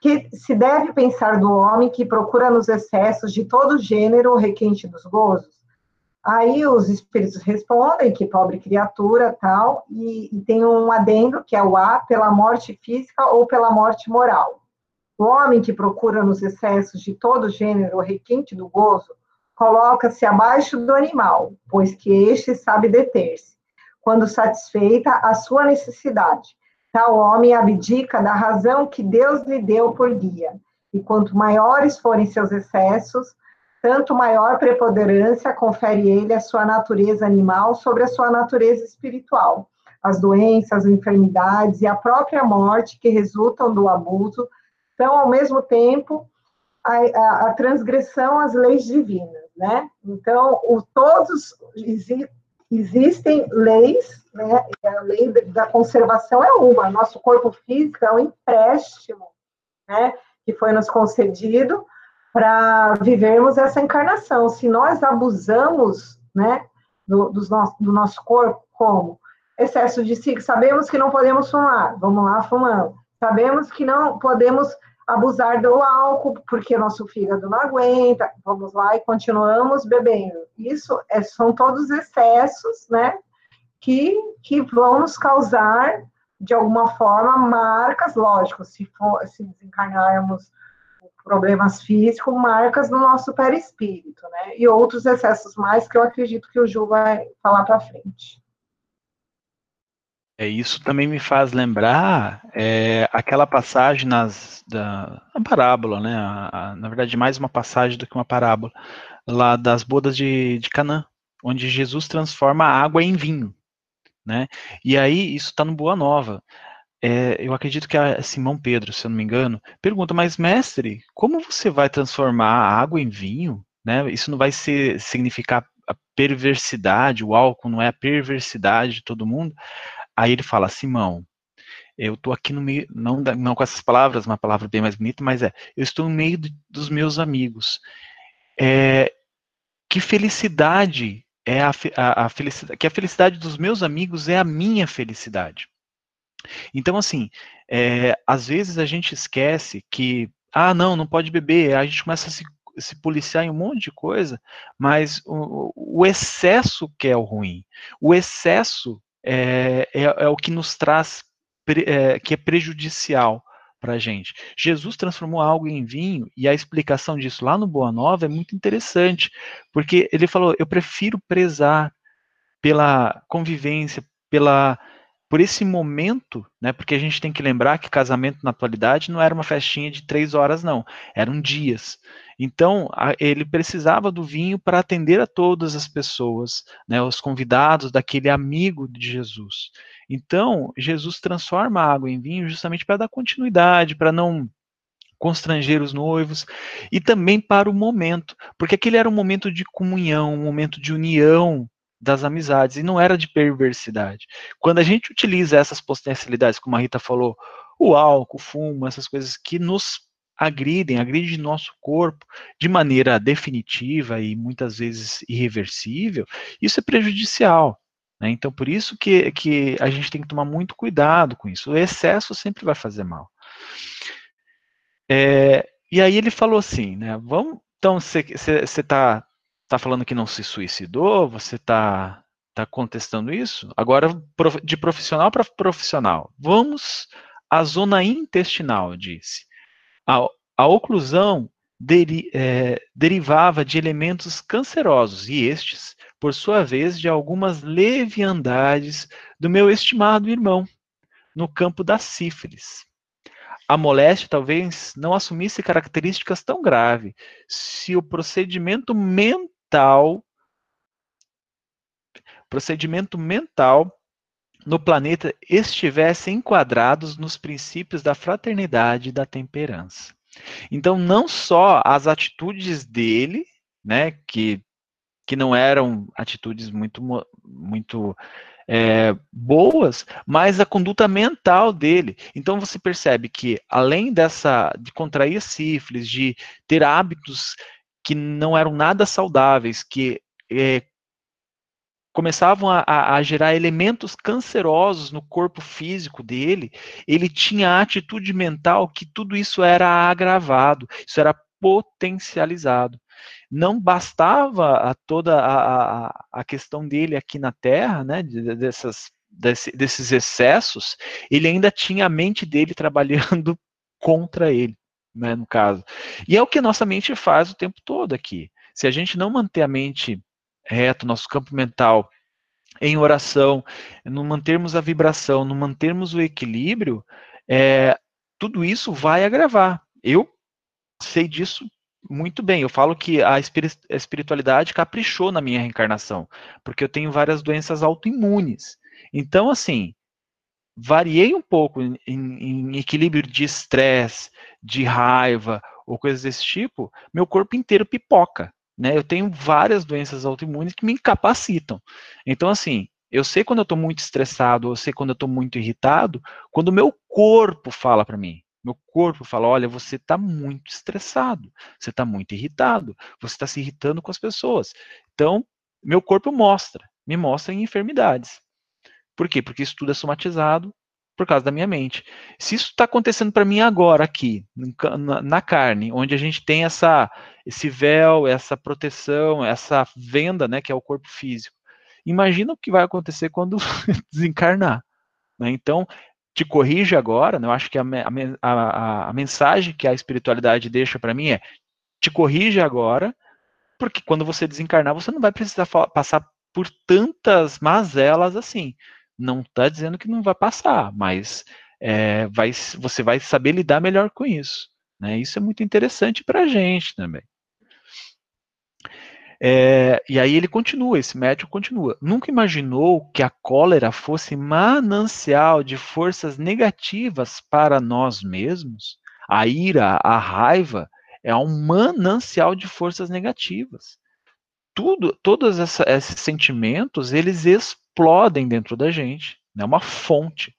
que se deve pensar do homem que procura nos excessos de todo gênero o requinte dos gozos? Aí os espíritos respondem que pobre criatura, tal, e, e tem um adendo, que é o A, pela morte física ou pela morte moral. O homem que procura nos excessos de todo gênero o requinte do gozo, coloca-se abaixo do animal, pois que este sabe deter-se, quando satisfeita a sua necessidade. Tal homem abdica da razão que Deus lhe deu por guia, e quanto maiores forem seus excessos, tanto maior preponderância confere ele a sua natureza animal sobre a sua natureza espiritual. As doenças, as enfermidades e a própria morte que resultam do abuso então, ao mesmo tempo, a, a, a transgressão às leis divinas, né? Então, o, todos existem leis, né? A lei da conservação é uma. Nosso corpo físico é um empréstimo, né? Que foi nos concedido para vivermos essa encarnação. Se nós abusamos, né? Do, do, nosso, do nosso corpo, como excesso de si, sabemos que não podemos fumar, vamos lá fumando. Sabemos que não podemos abusar do álcool, porque nosso fígado não aguenta, vamos lá e continuamos bebendo. Isso é, são todos excessos, né, que, que vão nos causar, de alguma forma, marcas, lógico, se, for, se desencarnarmos problemas físicos, marcas no nosso perispírito, né, e outros excessos mais que eu acredito que o Ju vai falar para frente. É, isso também me faz lembrar é, aquela passagem nas, da parábola, né? A, a, na verdade, mais uma passagem do que uma parábola, lá das bodas de, de Canaã, onde Jesus transforma a água em vinho, né? E aí, isso está no Boa Nova. É, eu acredito que é Simão Pedro, se eu não me engano, pergunta, mas mestre, como você vai transformar a água em vinho? Né? Isso não vai ser, significar a perversidade, o álcool não é a perversidade de todo mundo? Aí ele fala, Simão, eu estou aqui no meio, não, não com essas palavras, uma palavra bem mais bonita, mas é, eu estou no meio de, dos meus amigos. É, que felicidade é a, a, a, felicidade, que a felicidade dos meus amigos é a minha felicidade. Então, assim, é, às vezes a gente esquece que, ah, não, não pode beber, a gente começa a se, se policiar em um monte de coisa, mas o, o excesso que é o ruim. O excesso é, é, é o que nos traz, é, que é prejudicial para a gente. Jesus transformou algo em vinho, e a explicação disso lá no Boa Nova é muito interessante, porque ele falou: eu prefiro prezar pela convivência, pela por esse momento, né, porque a gente tem que lembrar que casamento na atualidade não era uma festinha de três horas, não, eram dias. Então, a, ele precisava do vinho para atender a todas as pessoas, né, os convidados daquele amigo de Jesus. Então, Jesus transforma a água em vinho justamente para dar continuidade, para não constranger os noivos e também para o momento, porque aquele era um momento de comunhão, um momento de união das amizades, e não era de perversidade. Quando a gente utiliza essas potencialidades, como a Rita falou, o álcool, o fumo, essas coisas que nos agridem, agridem nosso corpo de maneira definitiva e muitas vezes irreversível, isso é prejudicial. Né? Então, por isso que, que a gente tem que tomar muito cuidado com isso. O excesso sempre vai fazer mal. É, e aí ele falou assim, né? Vamos, então você está tá falando que não se suicidou, você está tá contestando isso? Agora, de profissional para profissional. Vamos à zona intestinal, disse. A, a oclusão deri, é, derivava de elementos cancerosos, e estes, por sua vez, de algumas leviandades do meu estimado irmão, no campo da sífilis. A moléstia talvez não assumisse características tão graves se o procedimento mental procedimento mental no planeta estivessem enquadrados nos princípios da fraternidade e da temperança. Então, não só as atitudes dele, né, que, que não eram atitudes muito, muito é, boas, mas a conduta mental dele. Então, você percebe que, além dessa, de contrair sífilis, de ter hábitos que não eram nada saudáveis, que é, começavam a, a, gerar elementos cancerosos no corpo físico dele, ele tinha a atitude mental que tudo isso era agravado, isso era potencializado. Não bastava a toda a, a, questão dele aqui na Terra, né, dessas, desse, desses excessos, ele ainda tinha a mente dele trabalhando contra ele, né, no caso. E é o que a nossa mente faz o tempo todo aqui. Se a gente não manter a mente reto, nosso campo mental em oração, não mantermos a vibração, não mantermos o equilíbrio, é, tudo isso vai agravar. Eu sei disso muito bem. Eu falo que a espiritualidade caprichou na minha reencarnação, porque eu tenho várias doenças autoimunes. Então, assim, variei um pouco em, em equilíbrio de estresse, de raiva ou coisas desse tipo, meu corpo inteiro pipoca. Né? Eu tenho várias doenças autoimunes que me incapacitam. Então, assim, eu sei quando eu estou muito estressado, eu sei quando eu estou muito irritado, quando o meu corpo fala para mim. Meu corpo fala: olha, você está muito estressado, você está muito irritado, você está se irritando com as pessoas. Então, meu corpo mostra, me mostra em enfermidades. Por quê? Porque isso tudo é somatizado por causa da minha mente. Se isso está acontecendo para mim agora aqui, na, carne, onde a gente tem essa, esse véu, essa proteção, essa venda, né, que é o corpo físico, imagina o que vai acontecer quando desencarnar. Né? Então, te corrige agora, né? eu acho que a, a, a mensagem que a espiritualidade deixa para mim é te corrige agora, porque quando você desencarnar, você não vai precisar passar por tantas mazelas assim. Não está dizendo que não vai passar, mas é, vai, você vai saber lidar melhor com isso. Né? Isso é muito interessante para a gente também. É, e aí ele continua, esse médico continua. Nunca imaginou que a cólera fosse manancial de forças negativas para nós mesmos? A ira, a raiva é um manancial de forças negativas. Tudo, todos essa, esses sentimentos, eles explodem dentro da gente, é né, uma fonte.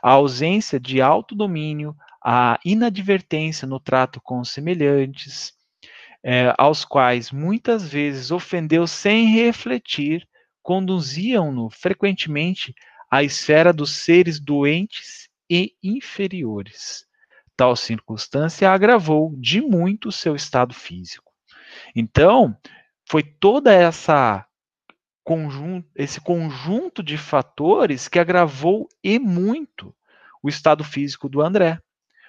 A ausência de autodomínio, a inadvertência no trato com os semelhantes, é, aos quais muitas vezes ofendeu sem refletir, conduziam-no frequentemente à esfera dos seres doentes e inferiores. Tal circunstância agravou de muito seu estado físico. Então, foi toda essa conjunto, esse conjunto de fatores que agravou e muito o estado físico do André.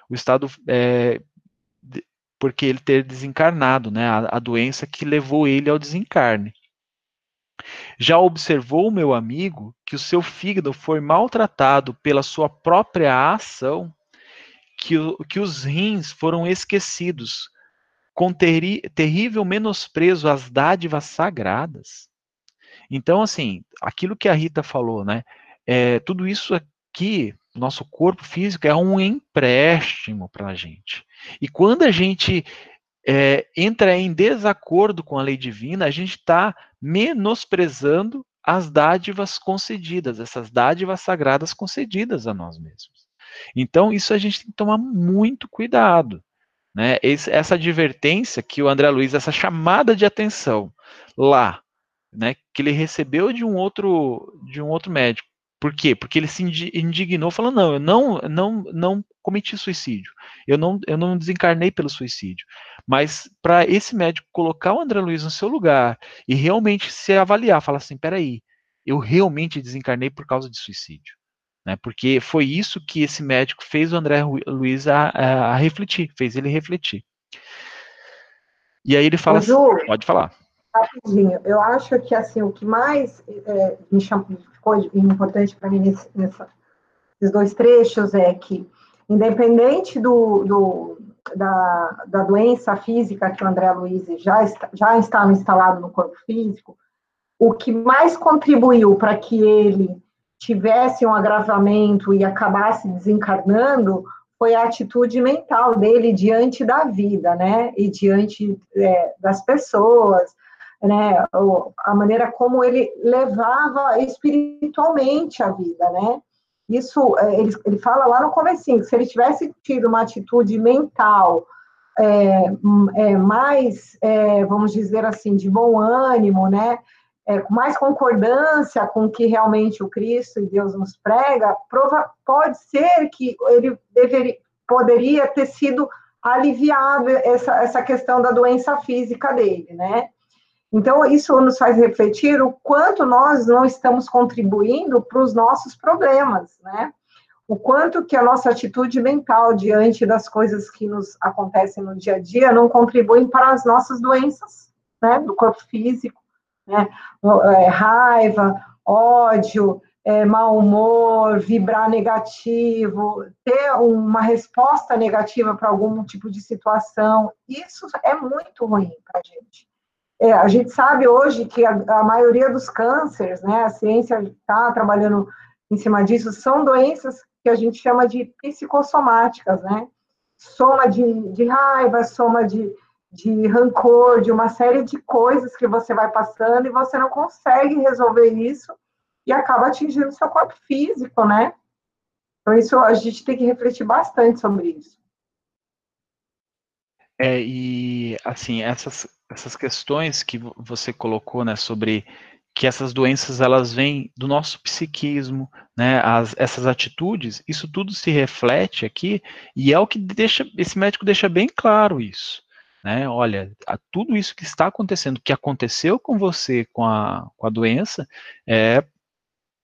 O estado, é, porque ele ter desencarnado, né, a, a doença que levou ele ao desencarne. Já observou, meu amigo, que o seu fígado foi maltratado pela sua própria ação, que, que os rins foram esquecidos, com teri, terrível menosprezo às dádivas sagradas? Então, assim, aquilo que a Rita falou, né? É, tudo isso aqui, nosso corpo físico é um empréstimo para a gente. E quando a gente é, entra em desacordo com a lei divina, a gente está menosprezando as dádivas concedidas, essas dádivas sagradas concedidas a nós mesmos. Então, isso a gente tem que tomar muito cuidado. Né? Esse, essa advertência que o André Luiz, essa chamada de atenção lá, né, que ele recebeu de um outro de um outro médico. Por quê? Porque ele se indignou, falando: "Não, eu não não não cometi suicídio. Eu não eu não desencarnei pelo suicídio". Mas para esse médico colocar o André Luiz no seu lugar e realmente se avaliar, falar assim: "Peraí, eu realmente desencarnei por causa de suicídio". Né? Porque foi isso que esse médico fez o André Luiz a, a, a refletir, fez ele refletir. E aí ele fala assim, pode falar. Rapidinho, eu acho que assim o que mais é, me chamou, ficou importante para mim nesse, nessa, nesses dois trechos é que, independente do, do da, da, doença física que o André Luiz já, está, já estava instalado no corpo físico, o que mais contribuiu para que ele tivesse um agravamento e acabasse desencarnando foi a atitude mental dele diante da vida, né, e diante é, das pessoas, né, a maneira como ele levava espiritualmente a vida, né. Isso, é, ele, ele fala lá no comecinho, que se ele tivesse tido uma atitude mental é, é, mais, é, vamos dizer assim, de bom ânimo, né, é, mais concordância com o que realmente o Cristo e Deus nos prega, prova, pode ser que ele deveria, poderia ter sido aliviado essa, essa questão da doença física dele, né? Então, isso nos faz refletir o quanto nós não estamos contribuindo para os nossos problemas, né? O quanto que a nossa atitude mental diante das coisas que nos acontecem no dia a dia não contribuem para as nossas doenças, né? Do corpo físico, né? É, raiva, ódio, é, mau humor, vibrar negativo, ter uma resposta negativa para algum tipo de situação, isso é muito ruim para a gente. É, a gente sabe hoje que a, a, maioria dos cânceres, né, a ciência está trabalhando em cima disso, são doenças que a gente chama de psicossomáticas, né? Soma de, de raiva, soma de, de rancor, de uma série de coisas que você vai passando e você não consegue resolver isso e acaba atingindo seu corpo físico, né? Então, isso a gente tem que refletir bastante sobre isso. É, e assim, essas, essas questões que você colocou, né, sobre que essas doenças elas vêm do nosso psiquismo, né, as, essas atitudes, isso tudo se reflete aqui e é o que deixa, esse médico deixa bem claro isso né? Olha, tudo isso que está acontecendo, que aconteceu com você com a, com a doença, é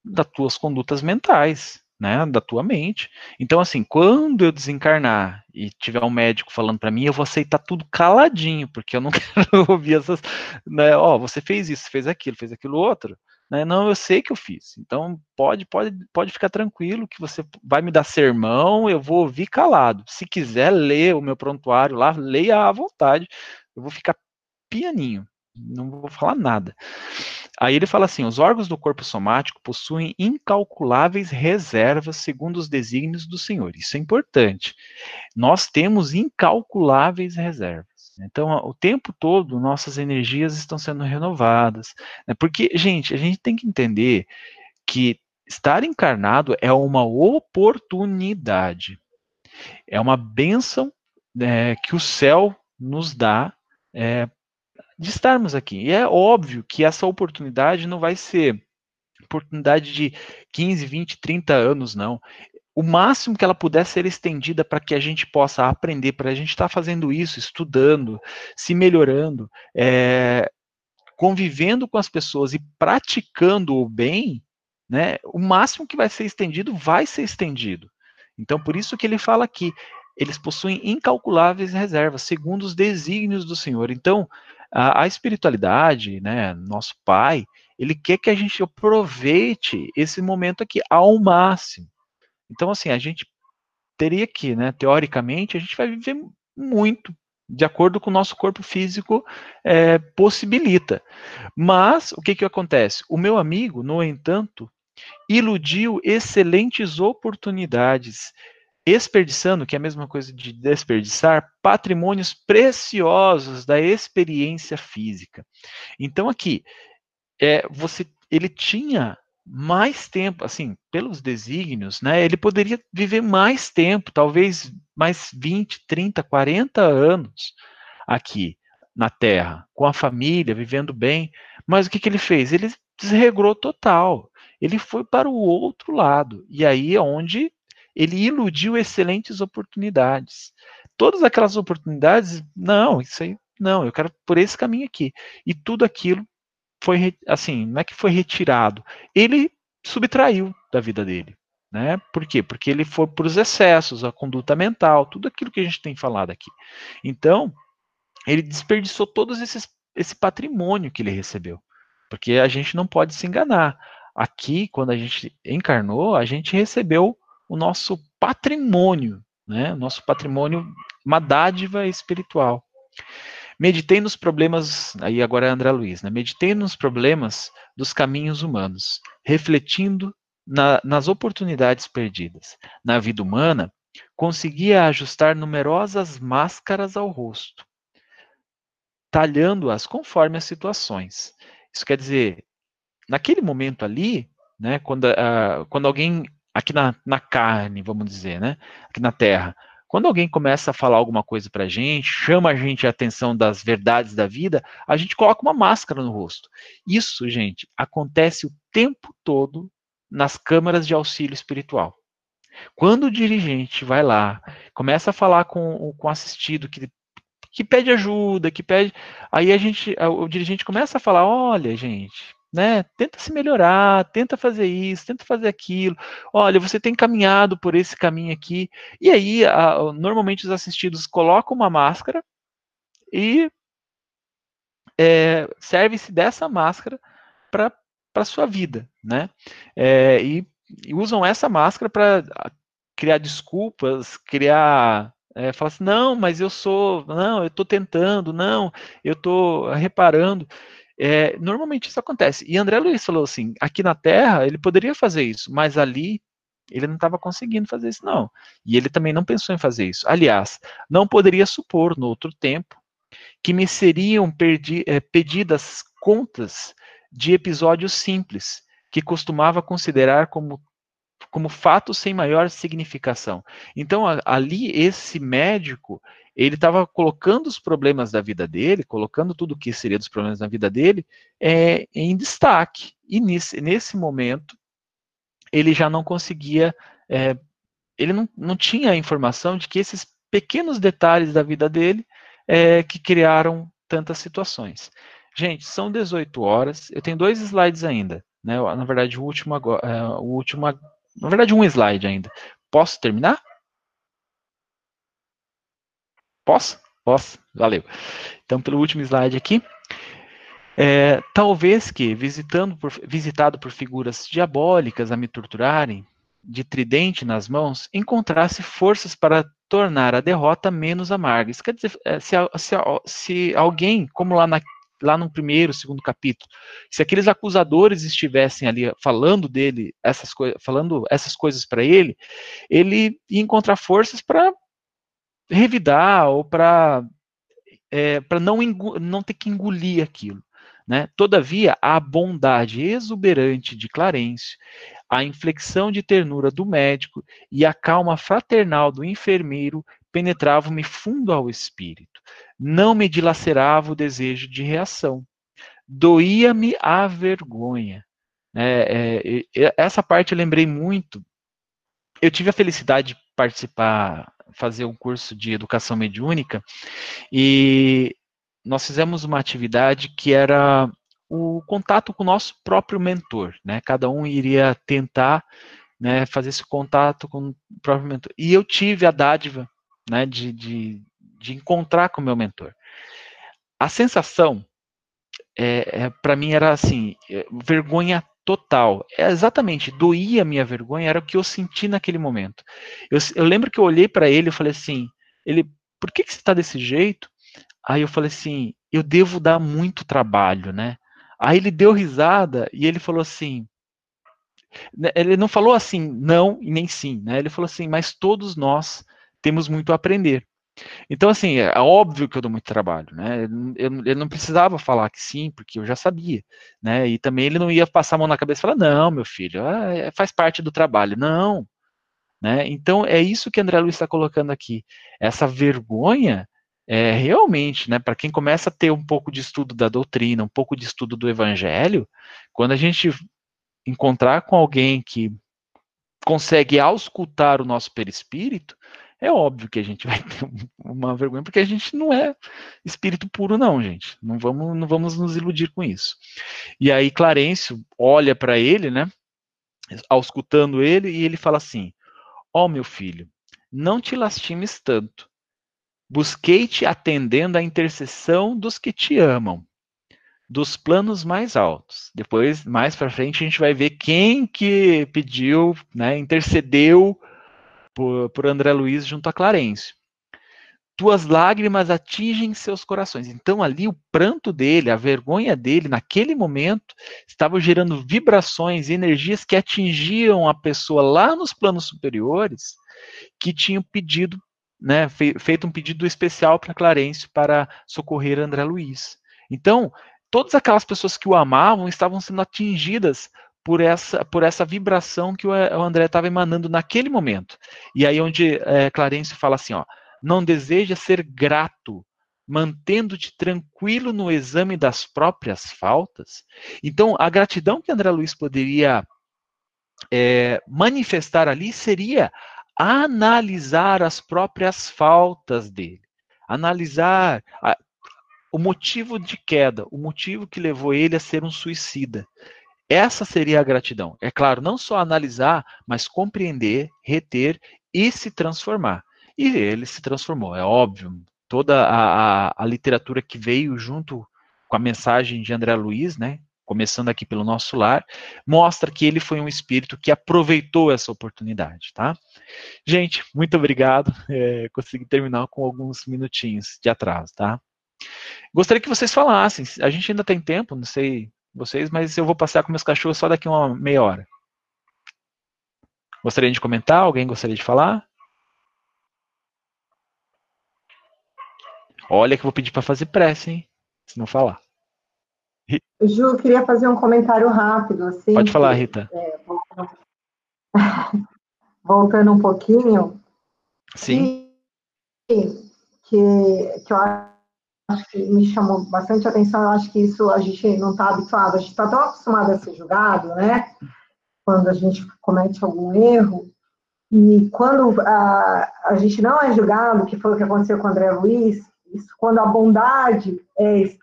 das tuas condutas mentais, né? Da tua mente. Então, assim, quando eu desencarnar e tiver um médico falando para mim, eu vou aceitar tudo caladinho, porque eu não quero ouvir essas, né? Ó, oh, você fez isso, fez aquilo, fez aquilo outro. Né? Não, eu sei que eu fiz. Então pode, pode, pode ficar tranquilo que você vai me dar sermão, eu vou ouvir calado. Se quiser ler o meu prontuário lá, leia à vontade. Eu vou ficar pianinho, não vou falar nada. Aí ele fala assim: os órgãos do corpo somático possuem incalculáveis reservas segundo os desígnios do Senhor. Isso é importante. Nós temos incalculáveis reservas. Então, o tempo todo, nossas energias estão sendo renovadas. Né? Porque, gente, a gente tem que entender que estar encarnado é uma oportunidade. É uma bênção é, que o céu nos dá é, de estarmos aqui. E é óbvio que essa oportunidade não vai ser oportunidade de 15, 20, 30 anos, não o máximo que ela puder ser estendida para que a gente possa aprender, para a gente estar tá fazendo isso, estudando, se melhorando, é, convivendo com as pessoas e praticando o bem, né, o máximo que vai ser estendido vai ser estendido. Então, por isso que ele fala aqui, eles possuem incalculáveis reservas, segundo os desígnios do Senhor. Então, a, a espiritualidade, né, nosso Pai, ele quer que a gente aproveite esse momento aqui ao máximo. Então, assim, a gente teria que, né, teoricamente, a gente vai viver muito de acordo com o nosso corpo físico é, possibilita. Mas o que, que acontece? O meu amigo, no entanto, iludiu excelentes oportunidades, desperdiçando, que é a mesma coisa de desperdiçar, patrimônios preciosos da experiência física. Então, aqui, é, você ele tinha mais tempo, assim, pelos desígnios, né? Ele poderia viver mais tempo, talvez mais 20, 30, 40 anos aqui na Terra, com a família, vivendo bem. Mas o que, que ele fez? Ele desregrou total. Ele foi para o outro lado. E aí é onde ele iludiu excelentes oportunidades. Todas aquelas oportunidades, não, isso aí, não, eu quero por esse caminho aqui. E tudo aquilo foi, assim, não é que foi retirado, ele subtraiu da vida dele. Né? Por quê? Porque ele foi para os excessos, a conduta mental, tudo aquilo que a gente tem falado aqui. Então, ele desperdiçou todos esses esse patrimônio que ele recebeu. Porque a gente não pode se enganar. Aqui, quando a gente encarnou, a gente recebeu o nosso patrimônio, né? Nosso patrimônio, uma dádiva espiritual. Meditei nos problemas, aí agora é André Luiz, né? Meditei nos problemas dos caminhos humanos, refletindo na, nas oportunidades perdidas. Na vida humana, conseguia ajustar numerosas máscaras ao rosto, talhando-as conforme as situações. Isso quer dizer, naquele momento ali, né, quando, uh, quando alguém, aqui na, na carne, vamos dizer, né, aqui na terra, quando alguém começa a falar alguma coisa para a gente, chama a gente a atenção das verdades da vida, a gente coloca uma máscara no rosto. Isso, gente, acontece o tempo todo nas câmaras de auxílio espiritual. Quando o dirigente vai lá, começa a falar com, com o assistido que que pede ajuda, que pede. Aí a gente, o dirigente começa a falar: olha, gente, né? Tenta se melhorar, tenta fazer isso, tenta fazer aquilo. Olha, você tem caminhado por esse caminho aqui. E aí, a, normalmente os assistidos colocam uma máscara e é, serve-se dessa máscara para a sua vida, né? É, e, e usam essa máscara para criar desculpas, criar é, fala assim, não, mas eu sou, não, eu estou tentando, não, eu estou reparando. É, normalmente isso acontece. E André Luiz falou assim, aqui na Terra ele poderia fazer isso, mas ali ele não estava conseguindo fazer isso, não. E ele também não pensou em fazer isso. Aliás, não poderia supor, no outro tempo, que me seriam perdi, é, pedidas contas de episódios simples, que costumava considerar como como fato sem maior significação. Então, ali, esse médico, ele estava colocando os problemas da vida dele, colocando tudo o que seria dos problemas da vida dele é, em destaque. E nesse, nesse momento, ele já não conseguia, é, ele não, não tinha a informação de que esses pequenos detalhes da vida dele é, que criaram tantas situações. Gente, são 18 horas, eu tenho dois slides ainda. Né? Na verdade, o último, agora, é, o último na verdade, um slide ainda. Posso terminar? Posso? Posso? Valeu. Então, pelo último slide aqui. É, talvez que, visitando por, visitado por figuras diabólicas a me torturarem, de tridente nas mãos, encontrasse forças para tornar a derrota menos amarga. Isso quer dizer, é, se, se, se alguém, como lá na lá no primeiro, segundo capítulo, se aqueles acusadores estivessem ali falando dele, essas falando essas coisas para ele, ele ia encontrar forças para revidar ou para é, para não, não ter que engolir aquilo. Né? Todavia, a bondade exuberante de Clarencio, a inflexão de ternura do médico e a calma fraternal do enfermeiro penetravam-me fundo ao espírito. Não me dilacerava o desejo de reação. Doía-me a vergonha. É, é, essa parte eu lembrei muito. Eu tive a felicidade de participar, fazer um curso de educação mediúnica, e nós fizemos uma atividade que era o contato com o nosso próprio mentor, né? Cada um iria tentar né, fazer esse contato com o próprio mentor. E eu tive a dádiva né, de, de, de encontrar com o meu mentor. A sensação, é, é para mim, era assim, é, vergonha total. É exatamente, doía a minha vergonha, era o que eu senti naquele momento. Eu, eu lembro que eu olhei para ele e falei assim, ele, por que, que você está desse jeito? Aí eu falei assim, eu devo dar muito trabalho, né? Aí ele deu risada e ele falou assim, né, ele não falou assim, não e nem sim, né? Ele falou assim, mas todos nós temos muito a aprender. Então, assim, é óbvio que eu dou muito trabalho, né? Ele não precisava falar que sim, porque eu já sabia, né? E também ele não ia passar a mão na cabeça e falar, não, meu filho, ah, é, faz parte do trabalho. Não, né? Então, é isso que André Luiz está colocando aqui. Essa vergonha, é, realmente, né, para quem começa a ter um pouco de estudo da doutrina, um pouco de estudo do evangelho, quando a gente encontrar com alguém que consegue auscultar o nosso perispírito, é óbvio que a gente vai ter uma vergonha, porque a gente não é espírito puro, não, gente. Não vamos, não vamos nos iludir com isso. E aí Clarencio olha para ele, né, auscultando ele, e ele fala assim: Ó oh, meu filho, não te lastimes tanto. Busquei-te atendendo à intercessão dos que te amam, dos planos mais altos. Depois, mais para frente, a gente vai ver quem que pediu, né, intercedeu por, por André Luiz junto a Clarencio. Tuas lágrimas atingem seus corações. Então, ali, o pranto dele, a vergonha dele, naquele momento, estava gerando vibrações, energias que atingiam a pessoa lá nos planos superiores, que tinham pedido, né, feito um pedido especial para Clarencio para socorrer André Luiz. Então, todas aquelas pessoas que o amavam estavam sendo atingidas por essa, por essa vibração que o, o André estava emanando naquele momento. E aí onde é, Clarence fala assim, ó, não deseja ser grato, mantendo-te tranquilo no exame das próprias faltas. Então, a gratidão que André Luiz poderia é, manifestar ali seria analisar as próprias faltas dele, analisar a, o motivo de queda, o motivo que levou ele a ser um suicida. Essa seria a gratidão. É claro, não só analisar, mas compreender, reter e se transformar. E ele se transformou, é óbvio. Toda a, a, a literatura que veio junto com a mensagem de André Luiz, né, começando aqui pelo nosso lar, mostra que ele foi um espírito que aproveitou essa oportunidade, tá? Gente, muito obrigado. É, consegui terminar com alguns minutinhos de atraso, tá? Gostaria que vocês falassem. A gente ainda tem tempo, não sei vocês, mas eu vou passear com meus cachorros só daqui uma meia hora. Gostaria de comentar? Alguém gostaria de falar? Olha que eu vou pedir para fazer pressa, hein? Se não falar. Ju, queria fazer um comentário rápido. Assim, Pode falar, Rita. É, voltando um pouquinho. Sim. Que, que, que eu acho que me chamou bastante atenção. Eu acho que isso a gente não está habituado, a gente está tão acostumado a ser julgado, né? Quando a gente comete algum erro. E quando a, a gente não é julgado, que foi o que aconteceu com o André Luiz, isso, quando a bondade é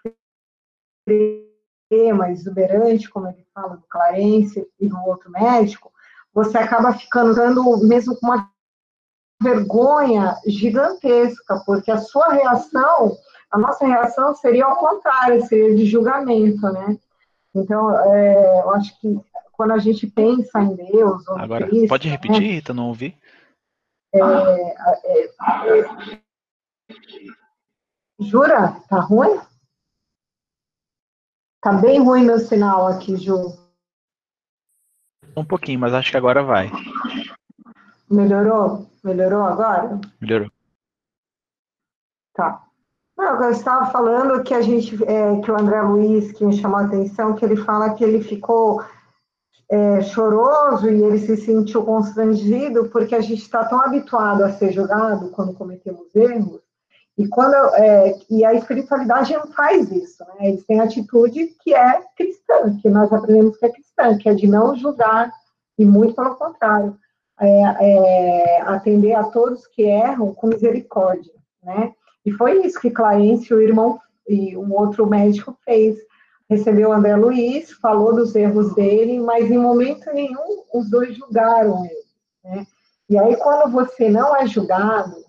extrema, exuberante, como ele fala do Clarence e do outro médico, você acaba ficando dando mesmo com uma vergonha gigantesca, porque a sua reação a nossa reação seria ao contrário, seria de julgamento, né? Então, é, eu acho que quando a gente pensa em Deus... Agora, Cristo, pode repetir, né? Rita, não ouvi? É, é, é, jura? Tá ruim? Tá bem ruim meu sinal aqui, Ju. Um pouquinho, mas acho que agora vai. Melhorou? Melhorou agora? Melhorou. Tá. Não, eu estava falando que a gente, é, que o André Luiz, que me chamou a atenção, que ele fala que ele ficou é, choroso e ele se sentiu constrangido porque a gente está tão habituado a ser julgado quando cometemos erros e quando é, e a espiritualidade não faz isso, né? Eles têm atitude que é cristã, que nós aprendemos que é cristã, que é de não julgar e muito pelo contrário, é, é, atender a todos que erram com misericórdia, né? E foi isso que Clarence, o irmão e um outro médico fez. Recebeu o André Luiz, falou dos erros dele, mas em momento nenhum os dois julgaram ele. Né? E aí, quando você não é julgado,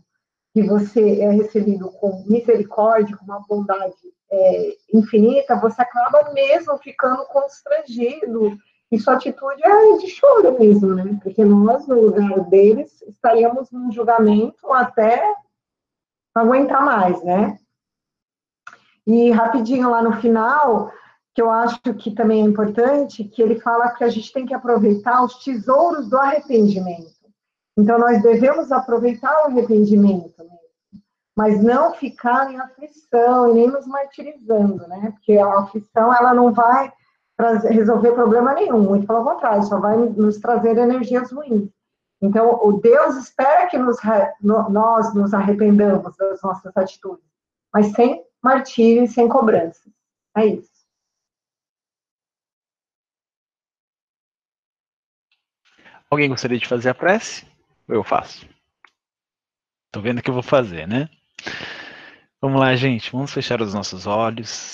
que você é recebido com misericórdia, com uma bondade é, infinita, você acaba mesmo ficando constrangido. E sua atitude é de choro mesmo, né? Porque nós, no lugar deles, estaríamos num julgamento até não aguentar mais, né? E rapidinho lá no final, que eu acho que também é importante, que ele fala que a gente tem que aproveitar os tesouros do arrependimento. Então, nós devemos aproveitar o arrependimento, mas não ficar em aflição e nem nos martirizando, né? Porque a aflição ela não vai resolver problema nenhum, muito pelo contrário, só vai nos trazer energias ruins. Então, o Deus espera que nos, nós nos arrependamos das nossas atitudes, mas sem martírio e sem cobrança. É isso. Alguém gostaria de fazer a prece? Eu faço. Tô vendo que eu vou fazer, né? Vamos lá, gente. Vamos fechar os nossos olhos.